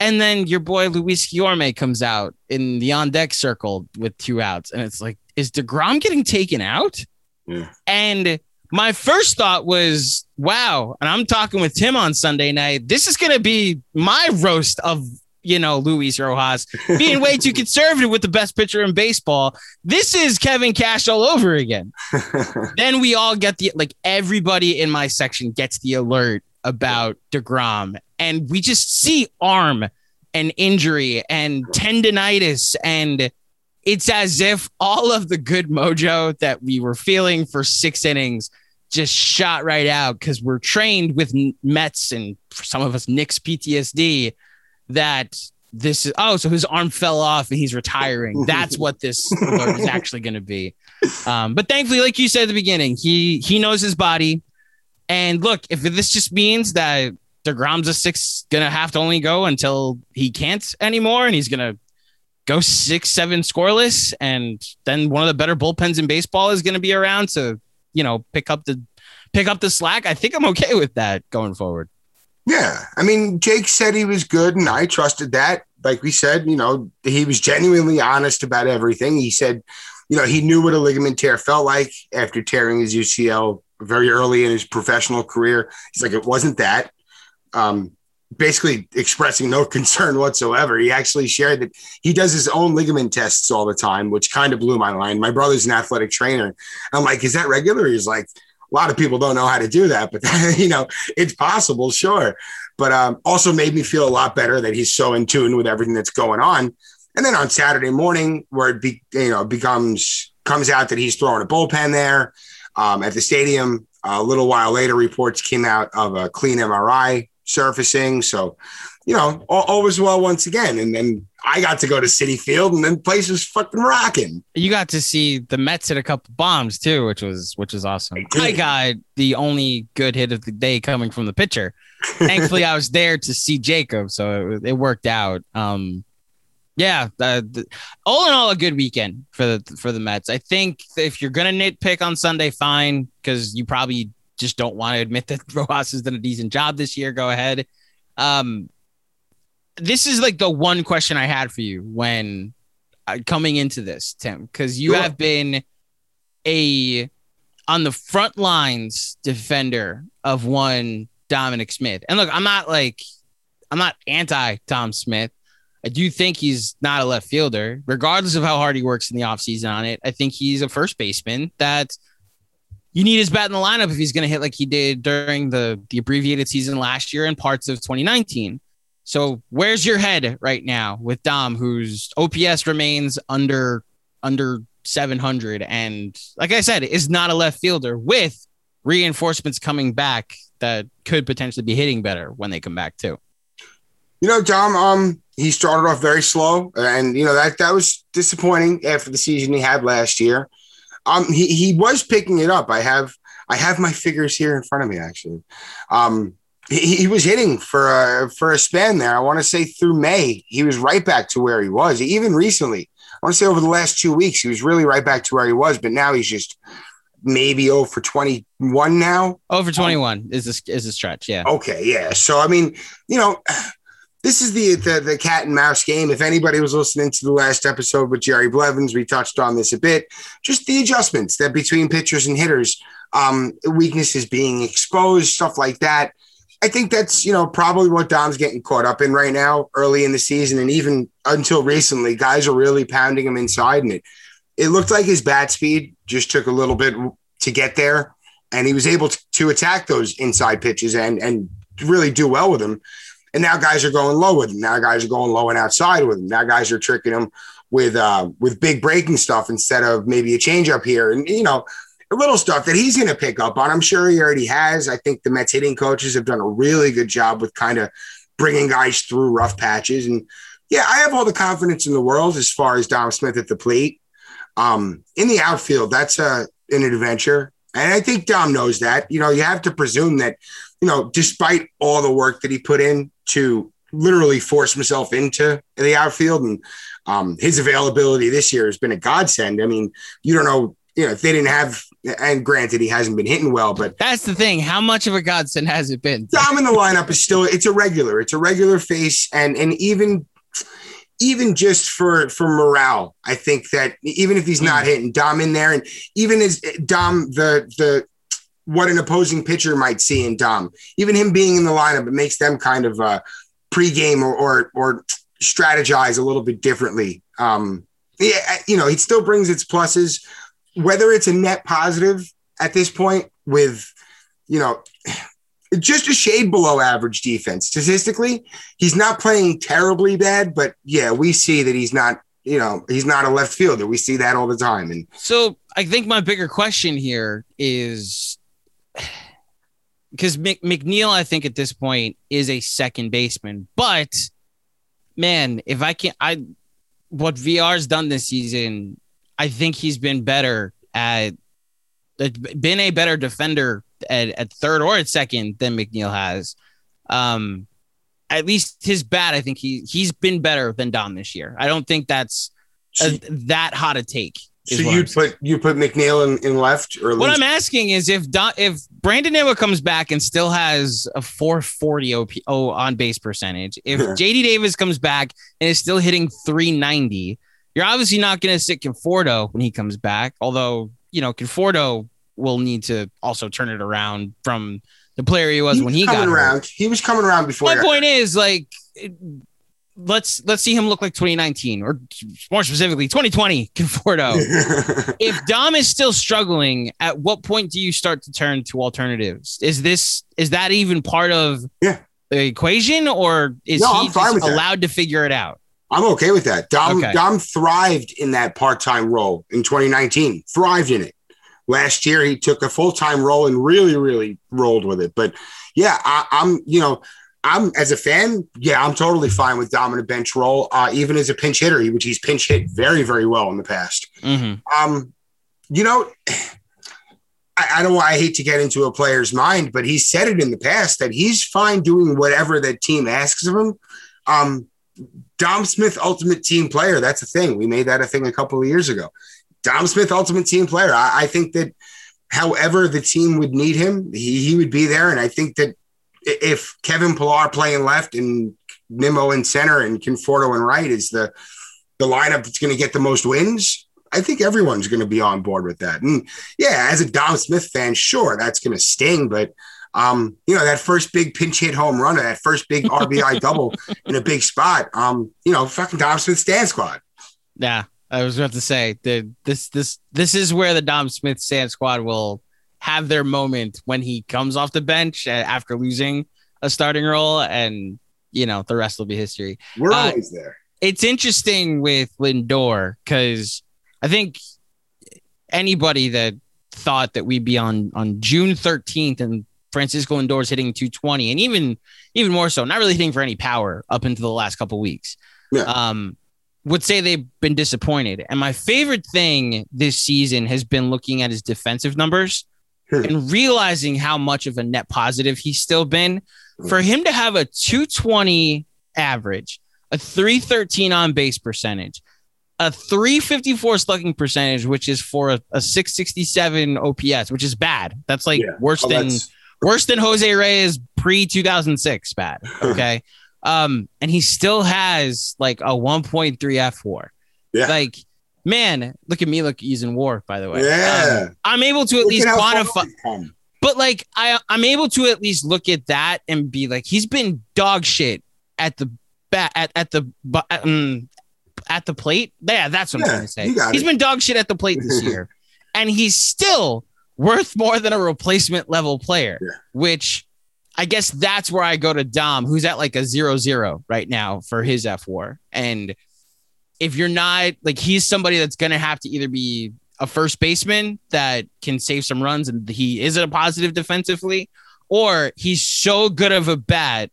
And then your boy Luis Guillorme comes out in the on deck circle with two outs, and it's like, is Degrom getting taken out? Yeah. And my first thought was, wow. And I'm talking with Tim on Sunday night. This is going to be my roast of you know, Luis Rojas being way too conservative with the best pitcher in baseball. This is Kevin Cash all over again. then we all get the like everybody in my section gets the alert about DeGrom, and we just see arm and injury and tendonitis and it's as if all of the good mojo that we were feeling for six innings just shot right out because we're trained with Mets and some of us Knicks PTSD that this is oh so his arm fell off and he's retiring. That's what this is actually going to be. Um, but thankfully like you said at the beginning he he knows his body. And look if this just means that DeGrom's a six gonna have to only go until he can't anymore and he's gonna go six seven scoreless and then one of the better bullpens in baseball is gonna be around to you know pick up the pick up the slack I think I'm okay with that going forward yeah. I mean, Jake said he was good, and I trusted that. Like we said, you know, he was genuinely honest about everything. He said, you know, he knew what a ligament tear felt like after tearing his UCL very early in his professional career. He's like, it wasn't that. Um, basically expressing no concern whatsoever. He actually shared that he does his own ligament tests all the time, which kind of blew my mind. My brother's an athletic trainer. I'm like, is that regular? He's like, a lot of people don't know how to do that, but you know, it's possible, sure. But um, also made me feel a lot better that he's so in tune with everything that's going on. And then on Saturday morning, where it be, you know becomes comes out that he's throwing a bullpen there um, at the stadium. A little while later, reports came out of a clean MRI surfacing. So, you know, all, all was well once again. And then I got to go to Citi Field, and then the place was fucking rocking. You got to see the Mets hit a couple bombs too, which was which was awesome. I, I got the only good hit of the day coming from the pitcher. Thankfully, I was there to see Jacob, so it, it worked out. Um, yeah, the, all in all, a good weekend for the for the Mets. I think if you're gonna nitpick on Sunday, fine, because you probably just don't want to admit that Rojas has done a decent job this year. Go ahead. Um, this is like the one question I had for you when uh, coming into this, Tim, because you sure. have been a on the front lines defender of one Dominic Smith. And look, I'm not like I'm not anti Dom Smith. I do think he's not a left fielder, regardless of how hard he works in the offseason on it. I think he's a first baseman that you need his bat in the lineup if he's going to hit like he did during the the abbreviated season last year and parts of 2019. So where's your head right now with Dom, whose OPS remains under under 700, and like I said, is not a left fielder with reinforcements coming back that could potentially be hitting better when they come back too. You know, Dom, um, he started off very slow, and you know that that was disappointing after the season he had last year. Um, he he was picking it up. I have I have my figures here in front of me actually. Um, he, he, was hitting for a for a span there. I want to say through May, he was right back to where he was. Even recently, I want to say over the last two weeks, he was really right back to where he was. But now he's just maybe over for 21 now. Over 21 um, is this is a stretch, yeah. Okay, yeah. So I mean, you know, this is the, the the cat and mouse game. If anybody was listening to the last episode with Jerry Blevins, we touched on this a bit. Just the adjustments that between pitchers and hitters, um, weaknesses being exposed, stuff like that. I think that's you know probably what Dom's getting caught up in right now, early in the season, and even until recently, guys are really pounding him inside, and it it looked like his bat speed just took a little bit to get there, and he was able to, to attack those inside pitches and and really do well with them. And now guys are going low with him. Now guys are going low and outside with him. Now guys are tricking him with uh, with big breaking stuff instead of maybe a changeup here, and you know a little stuff that he's going to pick up on. I'm sure he already has. I think the Mets hitting coaches have done a really good job with kind of bringing guys through rough patches. And yeah, I have all the confidence in the world as far as Dom Smith at the plate. Um, in the outfield, that's a, an adventure. And I think Dom knows that. You know, you have to presume that, you know, despite all the work that he put in to literally force himself into the outfield and um, his availability this year has been a godsend. I mean, you don't know, you know, if they didn't have, and granted, he hasn't been hitting well, but that's the thing. How much of a godsend has it been? Dom in the lineup is still, it's a regular, it's a regular face. And, and even even just for for morale, I think that even if he's not hmm. hitting Dom in there, and even as Dom the the what an opposing pitcher might see in Dom, even him being in the lineup, it makes them kind of uh, pregame or, or or strategize a little bit differently. Um, yeah, you know, he still brings its pluses, whether it's a net positive at this point with, you know, just a shade below average defense. Statistically, he's not playing terribly bad, but yeah, we see that he's not, you know, he's not a left fielder. We see that all the time. And so I think my bigger question here is because Mc, McNeil, I think at this point is a second baseman, but man, if I can, I what Villar's done this season, I think he's been better at been a better defender at, at third or at second than McNeil has. Um, at least his bat, I think he he's been better than Dom this year. I don't think that's a, that hot a take. So you put you put McNeil in, in left or what I'm asking is if Don, if Brandon Nimmo comes back and still has a 440 OP, oh, on base percentage, if JD Davis comes back and is still hitting 390, you're obviously not going to sit Conforto when he comes back. Although you know Conforto will need to also turn it around from the player he was, he when he got around. Hurt. He was coming around before. My point is like. let's let's see him look like 2019 or more specifically 2020 Conforto. if Dom is still struggling, at what point do you start to turn to alternatives? Is this is that even part of yeah. the equation or is no, he allowed to figure it out? I'm okay with that. Dom okay. Dom thrived in that part-time role in 2019. Thrived in it. Last year, he took a full time role and really, really rolled with it. But yeah, I, am you know, I'm as a fan, yeah, I'm totally fine with dominant bench role, uh, even as a pinch hitter, which he's pinch hit very, very well in the past. Mm-hmm. Um, you know, I, I don't. I hate to get into a player's mind, but he said it in the past that he's fine doing whatever the team asks of him. Um, Dom Smith, ultimate team player. That's a thing. We made that a thing a couple of years ago. Dom Smith, ultimate team player. I, I, think that however the team would need him, he, he would be there. And I think that if Kevin Pillar playing left and Nimmo in center and Conforto in right is the the lineup that's going to get the most wins, I think everyone's going to be on board with that. And yeah, as a Dom Smith fan, sure, that's going to sting, but um, you know, that first big pinch hit home run or that first big RBI double in a big spot, um, you know, fucking Dom Smith stand squad. Yeah. I was about to say that this this this is where the Dom Smith Sand Squad will have their moment when he comes off the bench after losing a starting role, and you know the rest will be history. We're uh, always there. It's interesting with Lindor because I think anybody that thought that we'd be on on June 13th and Francisco Lindor's hitting 220, and even even more so, not really hitting for any power up into the last couple weeks. Yeah. Um, would say they've been disappointed. And my favorite thing this season has been looking at his defensive numbers hmm. and realizing how much of a net positive he's still been. For him to have a 220 average, a 313 on base percentage, a 354 slugging percentage, which is for a, a 667 OPS, which is bad. That's like yeah. worse oh, than worse than Jose Reyes pre 2006 bad. Okay. Um, and he still has like a 1.3 fWAR. Yeah. Like, man, look at me, look using war, by the way. Yeah. Um, I'm able to at Look least at how far quantify but like I I'm able to at least look at that and be like he's been dog shit at the bat at, at the um, at the plate. Yeah, that's what I'm trying to say. He's it. been dog shit at the plate this year, and he's still worth more than a replacement level player. Yeah. Which I guess that's where I go to Dom, who's at like a zero zero right now for his F war, and if you're not like he's somebody that's gonna have to either be a first baseman that can save some runs and he is a positive defensively, or he's so good of a bat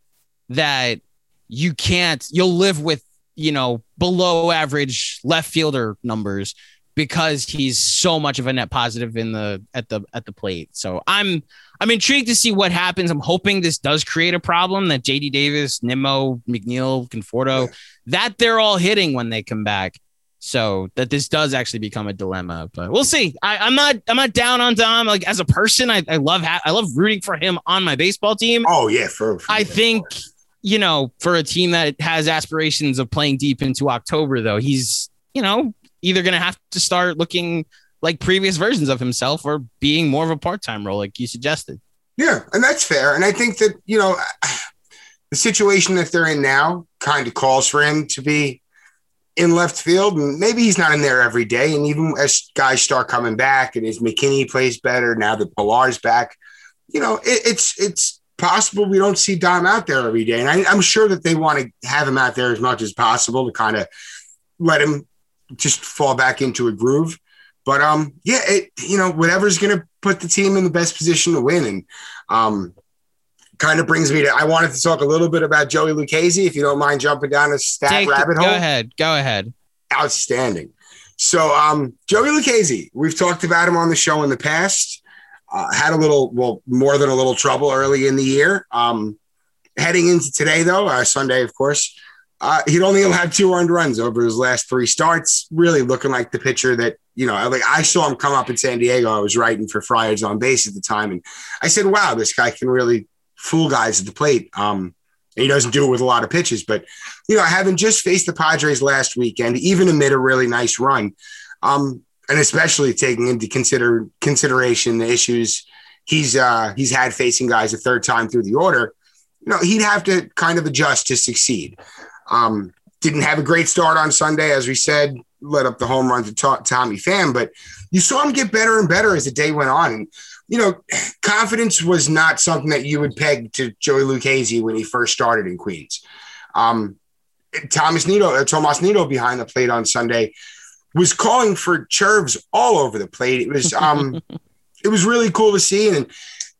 that you can't you'll live with you know below average left fielder numbers because he's so much of a net positive in the at the at the plate. So I'm I'm intrigued to see what happens. I'm hoping this does create a problem that JD Davis, Nimmo, McNeil, Conforto, that they're all hitting when they come back. So that this does actually become a dilemma, but we'll see. I, I'm not I'm not down on Dom. Like as a person, I, I love ha- I love rooting for him on my baseball team. Oh yeah, for, for I think you know for a team that has aspirations of playing deep into October, though, he's you know either going to have to start looking like previous versions of himself or being more of a part time role, like you suggested. Yeah, and that's fair. And I think that, you know, the situation that they're in now kind of calls for him to be in left field. And maybe he's not in there every day. And even as guys start coming back and as McKinney plays better, now that Pillar's back, you know, it, it's it's possible we don't see Dom out there every day. And I, I'm sure that they want to have him out there as much as possible to kind of let him just fall back into a groove. But um, yeah, it you know whatever's going to put the team in the best position to win, and um, kind of brings me to I wanted to talk a little bit about Joey Lucchesi, if you don't mind jumping down a stat Take the- rabbit go ahead, go ahead. Outstanding. So um, Joey Lucchesi, we've talked about him on the show in the past. Uh, had a little, well, more than a little trouble early in the year. Um, heading into today, though, uh, Sunday, of course, uh, he'd only allowed two earned runs over his last three starts. Really looking like the pitcher that you know. Like I saw him come up in San Diego. I was writing for Friars on base at the time, and I said, "Wow, this guy can really fool guys at the plate." Um, he doesn't do it with a lot of pitches, but you know, having just faced the Padres last weekend, even amid a really nice run, um, and especially taking into consider consideration the issues he's uh, he's had facing guys a third time through the order, you know, he'd have to kind of adjust to succeed. Um, didn't have a great start on Sunday, as we said, led up the home run to to- Tommy Pham, but you saw him get better and better as the day went on. And, you know, confidence was not something that you would peg to Joey Lucchesi when he first started in Queens. Um, Thomas Nido, uh, Tomas Nido behind the plate on Sunday was calling for chirps all over the plate. It was um, it was really cool to see, and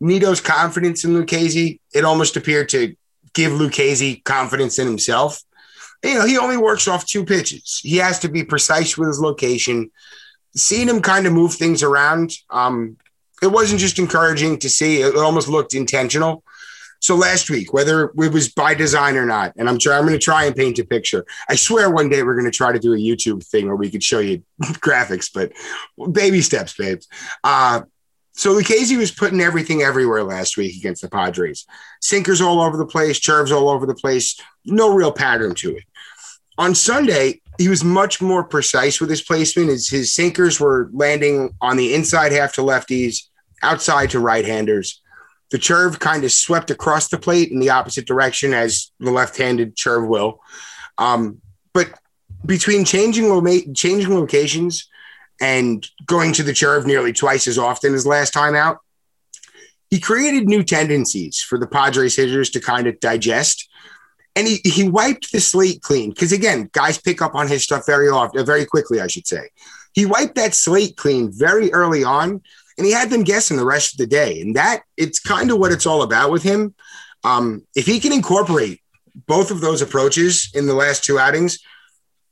Nido's confidence in Lucchesi, it almost appeared to give Lucchesi confidence in himself. You know, he only works off two pitches. He has to be precise with his location. Seeing him kind of move things around, um, it wasn't just encouraging to see. It almost looked intentional. So last week, whether it was by design or not, and I'm trying, I'm going to try and paint a picture. I swear one day we're going to try to do a YouTube thing where we could show you graphics, but baby steps, babes. Uh, so Lucchesi was putting everything everywhere last week against the Padres. Sinkers all over the place, curves all over the place. No real pattern to it. On Sunday, he was much more precise with his placement. His, his sinkers were landing on the inside half to lefties, outside to right-handers. The curve kind of swept across the plate in the opposite direction as the left-handed curve will. Um, but between changing lo- changing locations and going to the curve nearly twice as often as last time out, he created new tendencies for the Padres hitters to kind of digest. And he, he wiped the slate clean because again, guys pick up on his stuff very often, very quickly, I should say. He wiped that slate clean very early on, and he had them guessing the rest of the day. And that it's kind of what it's all about with him. Um, if he can incorporate both of those approaches in the last two outings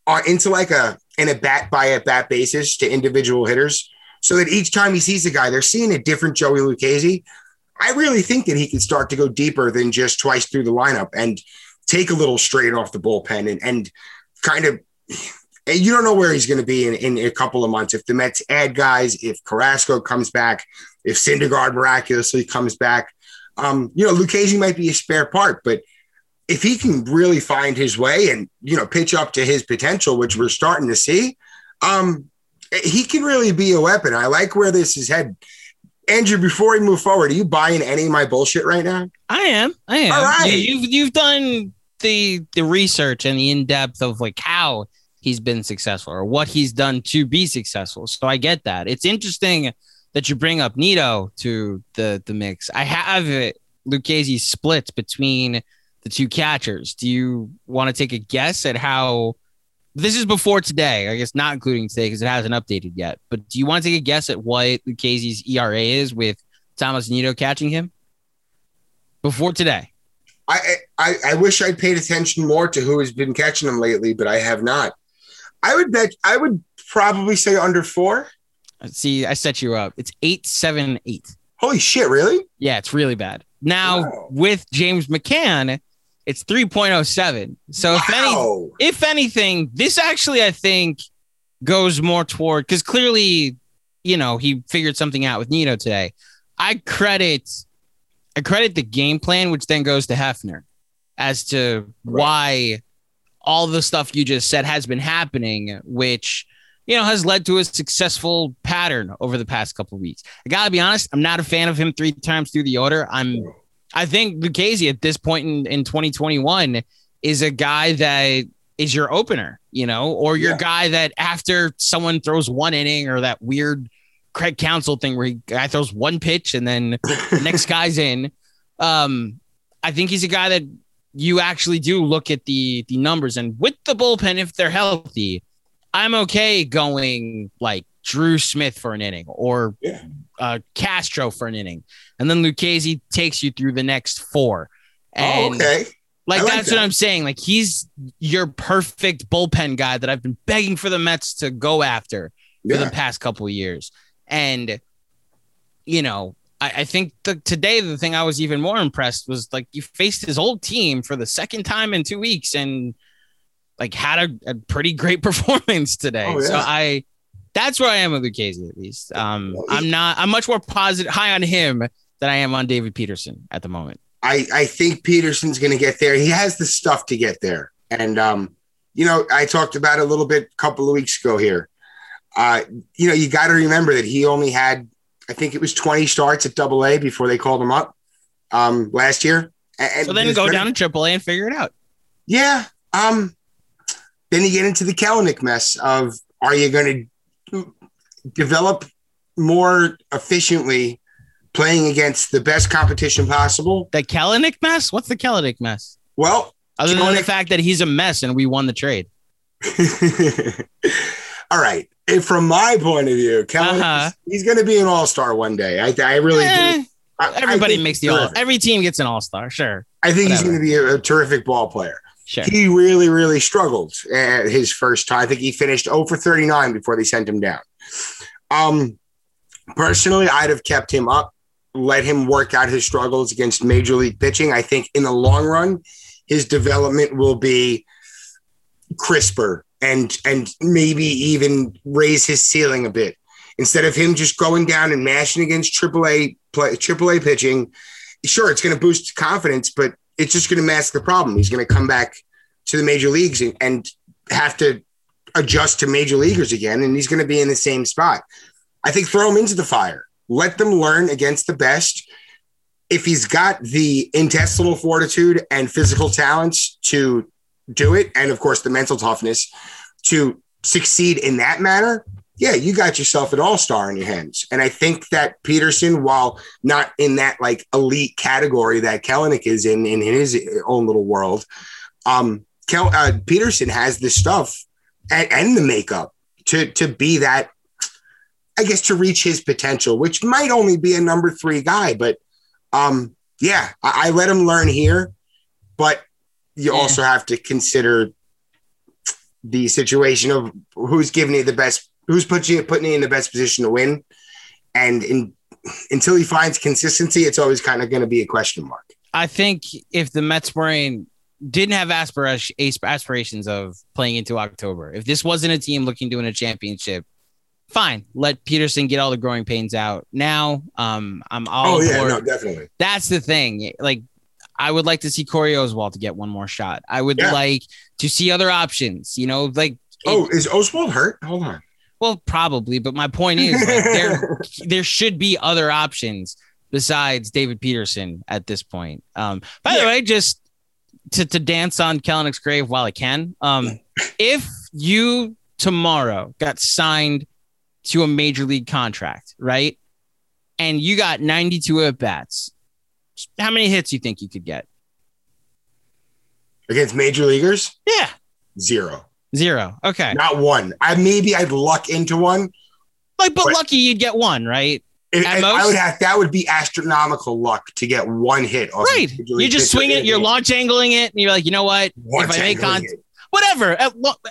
are into like a in a bat by a bat basis to individual hitters, so that each time he sees a guy, they're seeing a different Joey Lucchesi. I really think that he can start to go deeper than just twice through the lineup and take a little straight off the bullpen and, and kind of and you don't know where he's going to be in, in a couple of months. If the Mets add guys, if Carrasco comes back, if Syndergaard miraculously comes back, um, you know, Lucchesi might be a spare part, but if he can really find his way and you know pitch up to his potential, which we're starting to see, um, he can really be a weapon. I like where this is headed. Andrew, before we move forward, are you buying any of my bullshit right now? I am. I am. All right. You, you've you've done the the research and the in depth of like how he's been successful or what he's done to be successful. So I get that. It's interesting that you bring up Nido to the the mix. I have it Lucchesi split between the two catchers. Do you want to take a guess at how this is before today? I guess not including today because it hasn't updated yet. But do you want to take a guess at what Lucchesi's ERA is with Thomas Nido catching him before today? I, I I wish I'd paid attention more to who has been catching him lately, but I have not. I would bet I would probably say under four. See, I set you up. It's eight seven eight. Holy shit, really? Yeah, it's really bad. Now Wow. with James McCann, it's 3.07. So if any if anything, this actually I think goes more toward because clearly, you know, he figured something out with Nido today. I credit I credit the game plan, which then goes to Hefner as to why all the stuff you just said has been happening, which you know has led to a successful pattern over the past couple of weeks. I gotta be honest, I'm not a fan of him three times through the order. I'm I think Lucchesi at this point in, in 2021 is a guy that is your opener, you know, or your Yeah. guy that after someone throws one inning or that weird Craig Counsell thing where he guy throws one pitch and then the next guy's in. Um, I think he's a guy that you actually do look at the the numbers and with the bullpen, if they're healthy, I'm okay going like Drew Smith for an inning or Yeah. uh, Castro for an inning, and then Lucchesi takes you through the next four. And oh, okay. like, like that's that. what I'm saying. Like he's your perfect bullpen guy that I've been begging for the Mets to go after for the past couple of years. And you know, I, I think the, today the thing I was even more impressed was like you faced his old team for the second time in two weeks and like had a, a pretty great performance today. Oh, yeah. So I that's where I am with Lucchesi at least. Um, I'm not. I'm much more positive, high on him than I am on David Peterson at the moment. I, I think Peterson's going to get there. He has the stuff to get there. And, um, you know, I talked about it a little bit a couple of weeks ago here. Uh, you know, you got to remember that he only had, I think it was 20 starts at double A before they called him up um, last year. And, So then go down to triple A and figure it out. Yeah. Um, then you get into the Kelenic mess of are you going to develop more efficiently playing against the best competition possible? The Kelenic mess? What's the Kelenic mess? Well, Other than the fact that he's a mess and we won the trade. all right. And from my point of view, Kelenic, Uh-huh. he's going to be an all star one day. I, I really Eh, do. I- I everybody think makes the all. Every team gets an all star. Sure, I think he's going to be a, a terrific ball player. sure. He really, really struggled at his first time. I think he finished 0 for 39 before they sent him down. Um, personally, I'd have kept him up, let him work out his struggles against major league pitching. I think in the long run, his development will be crisper and and maybe even raise his ceiling a bit. Instead of him just going down and mashing against AAA AAA pitching, sure, it's going to boost confidence, but it's just going to mask the problem. He's going to come back to the major leagues and, and have to adjust to major leaguers again, and he's going to be in the same spot. I think throw him into the fire. Let them learn against the best. If he's got the intestinal fortitude and physical talents to do it, and of course the mental toughness to succeed in that manner, yeah, you got yourself an all-star in your hands. And I think that Peterson, while not in that like elite category that Kelenic is in in his own little world, um, Kel, uh, Peterson has the stuff and, and the makeup to to be that. I guess to reach his potential, which might only be a number three guy, but um, yeah, I, I let him learn here, but you Yeah. also have to consider the situation of who's giving you the best, who's putting you putting you in the best position to win, and in, until he finds consistency, it's always kind of going to be a question mark. I think if the Mets were in, didn't have aspiration, aspirations of playing into October, if this wasn't a team looking to win a championship, fine. Let Peterson get all the growing pains out. Now, um, I'm all oh yeah, no, definitely. That's the thing. Like, I would like to see Corey Oswalt to get one more shot. I would Yeah. like to see other options. You know, like Oh, is Oswalt hurt? Hold on. well, probably. But my point is, like, there there should be other options besides David Peterson at this point. Um, by the way, just to, to dance on Kelenic's grave while I can. Um, if you tomorrow got signed to a major league contract, right, and you got 92 at bats, how many hits you think you could get? Against major leaguers? Yeah, Zero. zero. Okay, Not one. I maybe I'd luck into one. like, but Right. lucky you'd get one, right? It- I would have that would be astronomical luck to get one hit. off Right. You just swing it, you're game. launch angling it, and you're like, you know what? Launch if I make contact, whatever.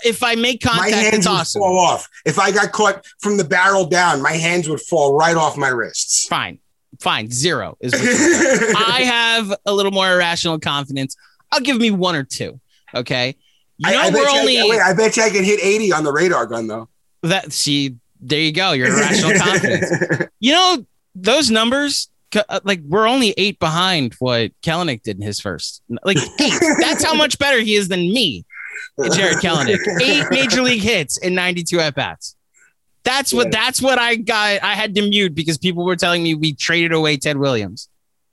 If I make contact, my hands it's would awesome. fall off. If I got caught from the barrel down, my hands would fall right off my wrists. Fine, fine. Zero is. What I have a little more irrational confidence. I'll give me one or two. Okay. You I- know I, bet we're only I, wait, I bet you I can hit 80 on the radar gun though. that. See, there you go. Your irrational confidence. You know those numbers. uh, Like we're only eight behind what Kelenic did in his first. Like eight. That's how much better he is than me, Jarred Kelenic. Eight major league hits in 92 at bats. That's what. That's what I got. I had to mute because people were telling me we traded away Ted Williams.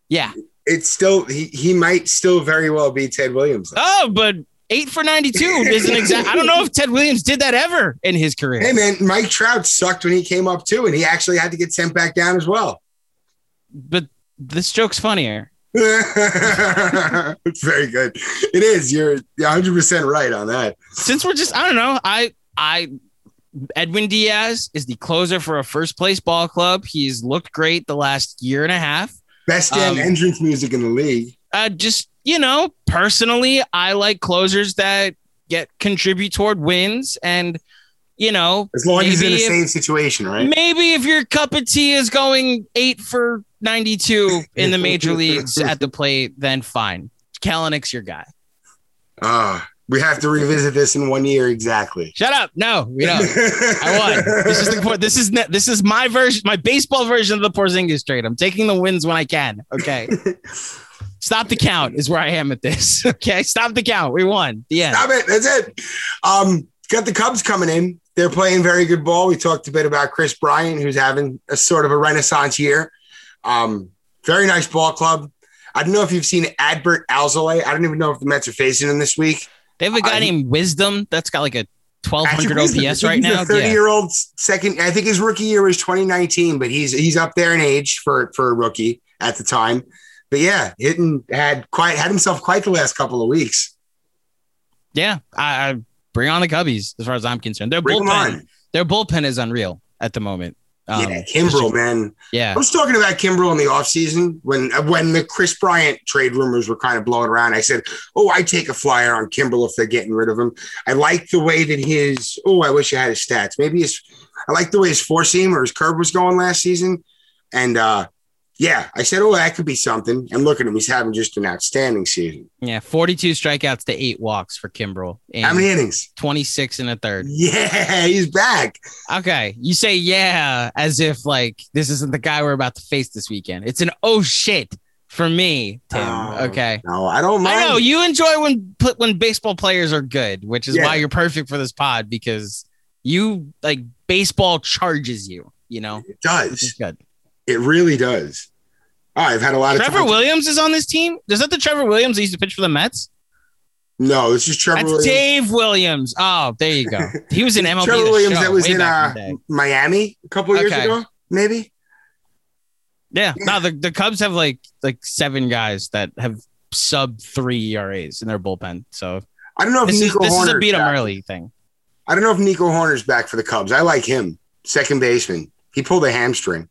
Yeah. it's still he, he might still very well be Ted Williams. Oh, but eight for 92 isn't exact. I don't know if Ted Williams did that ever in his career. Hey man, Mike Trout sucked when he came up too, and he actually had to get sent back down as well. But this joke's funnier. it's very good. It is. You're 100 percent right on that. Since we're just, I don't know, I, I, Edwin Diaz is the closer for a first place ball club. He's looked great the last year and a half. Best damn Um, entrance music in the league. Uh, just, you know, personally, I like closers that get contribute toward wins and, you know, As long as he's in the if- same situation, right? Maybe if your cup of tea is going eight for 92 in the major leagues at the plate, then fine. Kelenic's your guy. Ah, we have to revisit this in one year exactly. Shut up. No, we don't. I won. This is the. This is this is my version, my baseball version of the Porzingis trade. I'm taking the wins when I can. Okay. Stop the count is where I am at this. Okay. Stop the count. We won. The end. Stop it. That's it. Um, got the Cubs coming in. They're playing very good ball. We talked a bit about Kris Bryant, who's having a sort of a renaissance year. Um, very nice ball club. I don't know if you've seen Adbert Alzolay. I don't even know if the Mets are facing him this week. They have a guy I- named Wisdom that's got like a 1200 Actually, OPS right now. Thirty Yeah. year old second. I think his rookie year was 2019, but he's he's up there in age for for a rookie at the time. But yeah, hitting had quite had himself quite the last couple of weeks. Yeah. I, I bring on the Cubbies as far as I'm concerned. Their Bring bullpen, on. their bullpen is unreal at the moment. Um, yeah, Kimbrel, man. Yeah. I was talking about Kimbrel in the offseason when when the Kris Bryant trade rumors were kind of blowing around. I said, "Oh, I take a flyer on Kimbrel if they're getting rid of him." I like the way that his oh, I wish I had his stats. Maybe his I like the way his four seam or his curve was going last season, and uh, yeah, I said, "Oh, that could be something." And look at him; he's having just an outstanding season. Yeah. 42 strikeouts to eight walks for Kimbrel. How many innings? 26 and a third. Yeah, he's back. Okay. You say yeah as if like this isn't the guy we're about to face this weekend. It's an oh shit for me, Tim. Oh, okay. No, I don't mind. I know you enjoy when when baseball players are good, which is Yeah. why you're perfect for this pod because you like baseball charges you, you know. It does. good. It really does. Oh, I've had a lot of Trevor Williams is on this team. Is that the Trevor Williams that used to pitch for the Mets? No, this is Trevor That's Williams. Dave Williams. Oh, there you go. He was in MLB. Trevor Williams that was in uh. Miami a couple years ago, maybe. Yeah. No, the, the Cubs have like like seven guys that have sub three ERAs in their bullpen. So I don't know if this is Nico this is a beat 'em back. early thing. I don't know if Nico Hoerner's back for the Cubs. I like him, second baseman. He pulled a hamstring.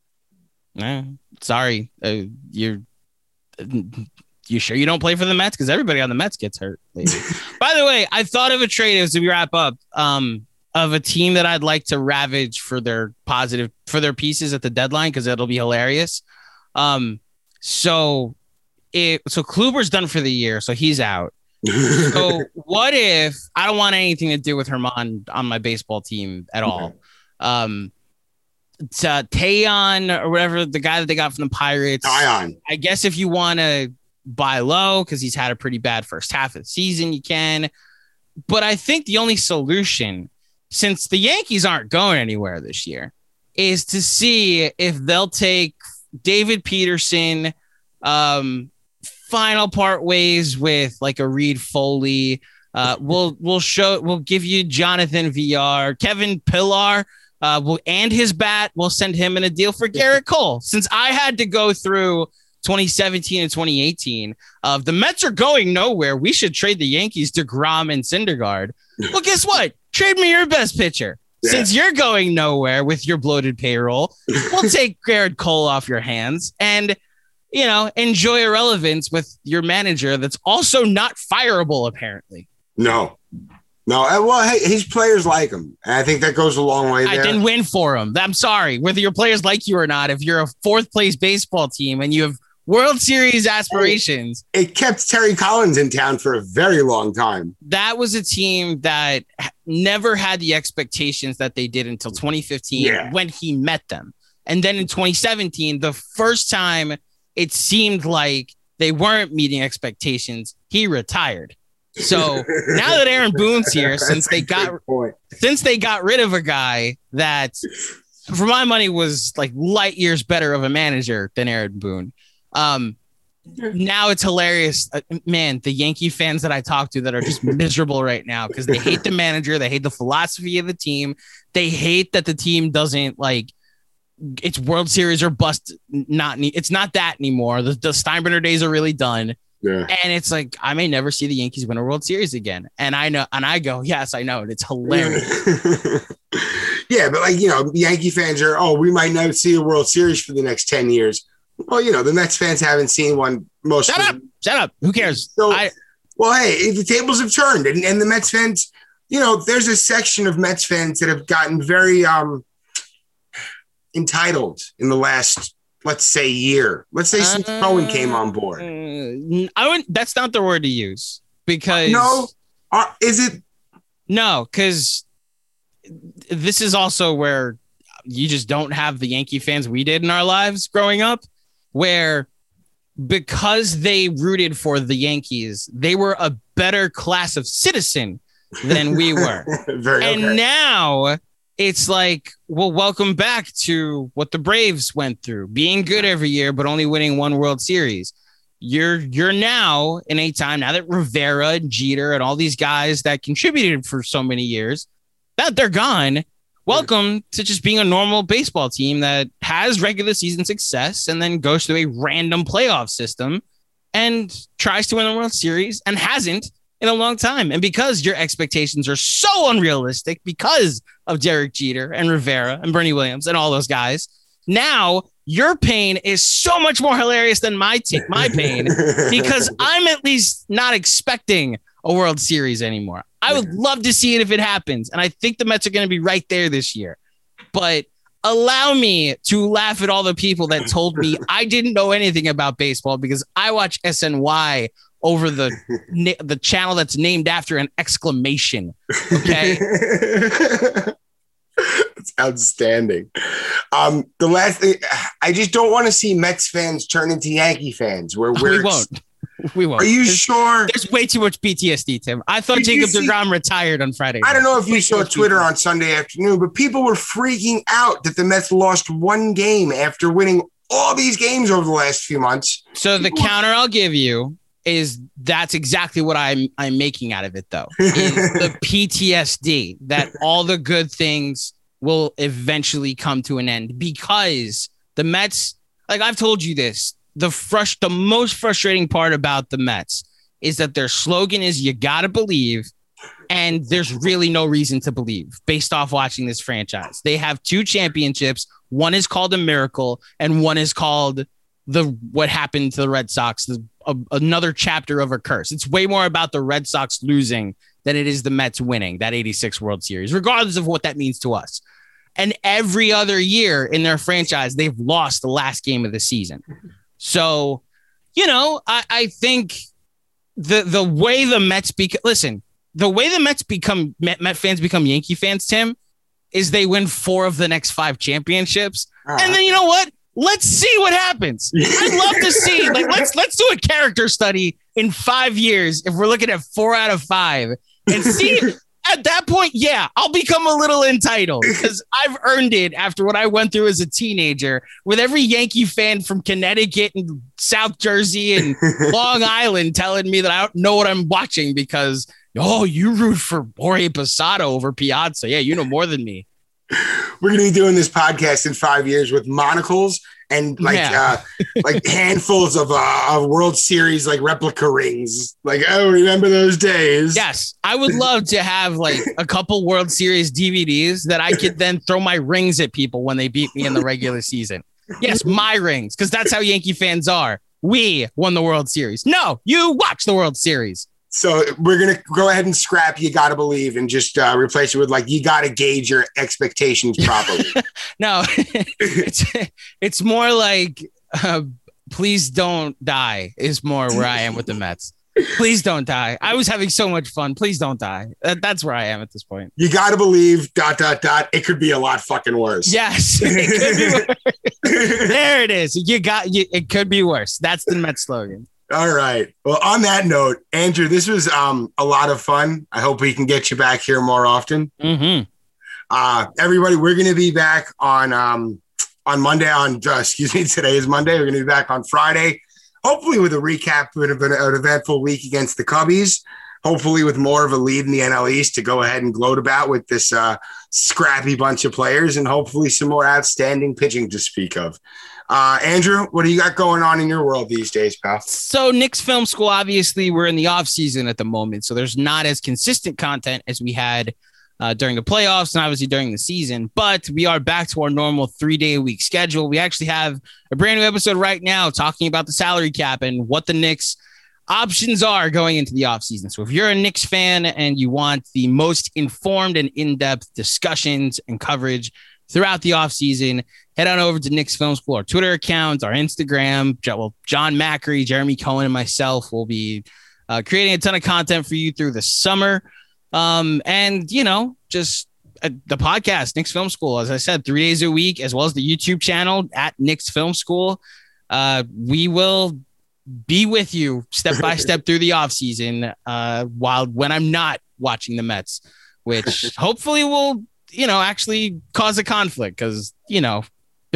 Eh, sorry, uh, you're. You sure you don't play for the Mets? Because everybody on the Mets gets hurt. By the way, I thought of a trade as we wrap up. Um, of a team that I'd like to ravage for their positive for their pieces at the deadline because it'll be hilarious. Um, so it so Kluber's done for the year, so he's out. So what if I don't want anything to do with Herman on my baseball team at all? Um, uh, Taillon or whatever the guy that they got from the Pirates. Ion. I guess if you want to buy low because he's had a pretty bad first half of the season. You can. But I think the only solution, since the Yankees aren't going anywhere this year, is to see if they'll take David Peterson, um, final part ways with like a Reid Foley. Uh, we'll we'll show we'll give you Jonathan Villar, Kevin Pillar, uh, will and his bat. We'll send him in a deal for Gerrit Cole. Since I had to go through 2017 and 2018 of the Mets are going nowhere. We should trade the Yankees to Grom and Syndergaard. Well, guess what? Trade me your best pitcher. Yeah. Since you're going nowhere with your bloated payroll, we'll take Gerrit Cole off your hands and you know enjoy irrelevance with your manager that's also not fireable apparently. No. No, uh, well, hey, his players like him. And I think that goes a long way. There. I didn't win for him. I'm sorry. Whether your players like you or not, if you're a fourth place baseball team and you have World Series aspirations. It kept Terry Collins in town for a very long time. That was a team that never had the expectations that they did until 2015 yeah. when he met them. And then in 2017, the first time it seemed like they weren't meeting expectations, he retired. So now that Aaron Boone's here, since they got since they got rid of a guy that for my money was like light years better of a manager than Aaron Boone. Um, now it's hilarious, uh, man. The Yankee fans that I talk to that are just miserable right now because they hate the manager, they hate the philosophy of the team, they hate that the team doesn't like it's World Series or bust. Not it's not that anymore. The, the Steinbrenner days are really done. Yeah. And it's like I may never see the Yankees win a World Series again. And I know, and I go, yes, I know, and it's hilarious. yeah, but like you know, Yankee fans are, oh, we might not see a World Series for the next ten years. Well, you know, the Mets fans haven't seen one most. Shut up! Shut up! Who cares? So, I, well, hey, the tables have turned, and, and the Mets fans, you know, there's a section of Mets fans that have gotten very um entitled in the last, let's say, year. Let's say since uh, Cohen came on board. Uh, I wouldn't. That's not the word to use because no, uh, is it? No, because this is also where you just don't have the Yankee fans we did in our lives growing up where because they rooted for the Yankees, they were a better class of citizen than we were. and okay. now it's like, well, welcome back to what the Braves went through, being good every year, but only winning one World Series. You're you're now in a time now that Rivera and Jeter and all these guys that contributed for so many years that they're gone welcome to just being a normal baseball team that has regular season success and then goes through a random playoff system and tries to win the World Series and hasn't in a long time. And because your expectations are so unrealistic because of Derek Jeter and Rivera and Bernie Williams and all those guys, now your pain is so much more hilarious than my t- my pain because I'm at least not expecting a World Series anymore. I would love to see it if it happens. And I think the Mets are going to be right there this year. But allow me to laugh at all the people that told me I didn't know anything about baseball because I watch SNY over the the channel that's named after an exclamation. Okay. It's outstanding. Um, the last thing, I just don't want to see Mets fans turn into Yankee fans. Where we won't. We won't. Are you there's, sure? There's way too much PTSD, Tim. I thought Did Jacob see, DeGrom retired on Friday. I don't know if you saw Twitter on Sunday afternoon, but people were freaking out that the Mets lost one game after winning all these games over the last few months. So people the counter I'll give you is that's exactly what I'm I'm making out of it though. Is the PTSD that all the good things will eventually come to an end because the Mets, like I've told you this, the frust- the most frustrating part about the Mets is that their slogan is you gotta believe and there's really no reason to believe based off watching this franchise. They have two championships. One is called a miracle, and one is called the what happened to the Red Sox, the, a, another chapter of a curse. It's way more about the Red Sox losing than it is the Mets winning that 86 World Series, regardless of what that means to us. And every other year in their franchise, they've lost the last game of the season. So, you know, I, I think the the way the Mets become listen, the way the Mets become Met, Met fans become Yankee fans, Tim, is they win four of the next five championships. Uh-huh. And then you know what? Let's see what happens. I'd love to see like let's let's do a character study in five years if we're looking at four out of five and see at that point, yeah, I'll become a little entitled because I've earned it after what I went through as a teenager with every Yankee fan from Connecticut and South Jersey and Long Island telling me that I don't know what I'm watching because, oh, you root for Jorge Posada over Piazza. Yeah, you know more than me. We're going to be doing this podcast in five years with monocles and like Yeah. uh, like handfuls of uh, of World Series like replica rings. Like, oh, remember those days? Yes, I would love to have like a couple World Series DVDs that I could then throw my rings at people when they beat me in the regular season. Yes, my rings, because that's how Yankee fans are. We won the World Series. No, you watch the World Series. So we're gonna go ahead and scrap "You Gotta Believe" and just uh, replace it with like "You Gotta Gauge Your Expectations Properly." No, it's it's more like uh, please don't die is more where I am with the Mets. Please don't die. I was having so much fun. Please don't die. That, that's where I am at this point. you gotta believe. Dot dot dot. It could be a lot fucking worse. Yes, it could be worse. there it is. You got you. It could be worse. That's the mets slogan. All right. Well, on that note, Andrew, this was um a lot of fun. I hope we can get you back here more often. Mm-hmm. Uh, everybody, we're going to be back on um, on Monday. On uh, excuse me, today is Monday. We're going to be back on Friday, hopefully with a recap of an, an eventful week against the Cubbies. Hopefully, with more of a lead in the NL East to go ahead and gloat about with this uh, scrappy bunch of players, and hopefully some more outstanding pitching to speak of. Uh, Andrew, what do you got going on in your world these days, pal? So Knicks Film School, obviously, we're in the off season at the moment, so there's not as consistent content as we had uh, during the playoffs and obviously during the season. But we are back to our normal three day a week schedule. We actually have a brand new episode right now talking about the salary cap and what the Knicks options are going into the offseason. So if you're a Knicks fan and you want the most informed and in-depth discussions and coverage throughout the offseason, head on over to Knicks Film School, our Twitter account, our Instagram. Well, John Macri, Jeremy Cohen, and myself will be uh, creating a ton of content for you through the summer. Um, and, you know, just uh, the podcast, Knicks Film School, as I said, three days a week, as well as the YouTube channel at Knicks Film School. Uh, we will be with you step by step through the offseason uh, while when I'm not watching the Mets, which hopefully will, you know, actually cause a conflict because, you know,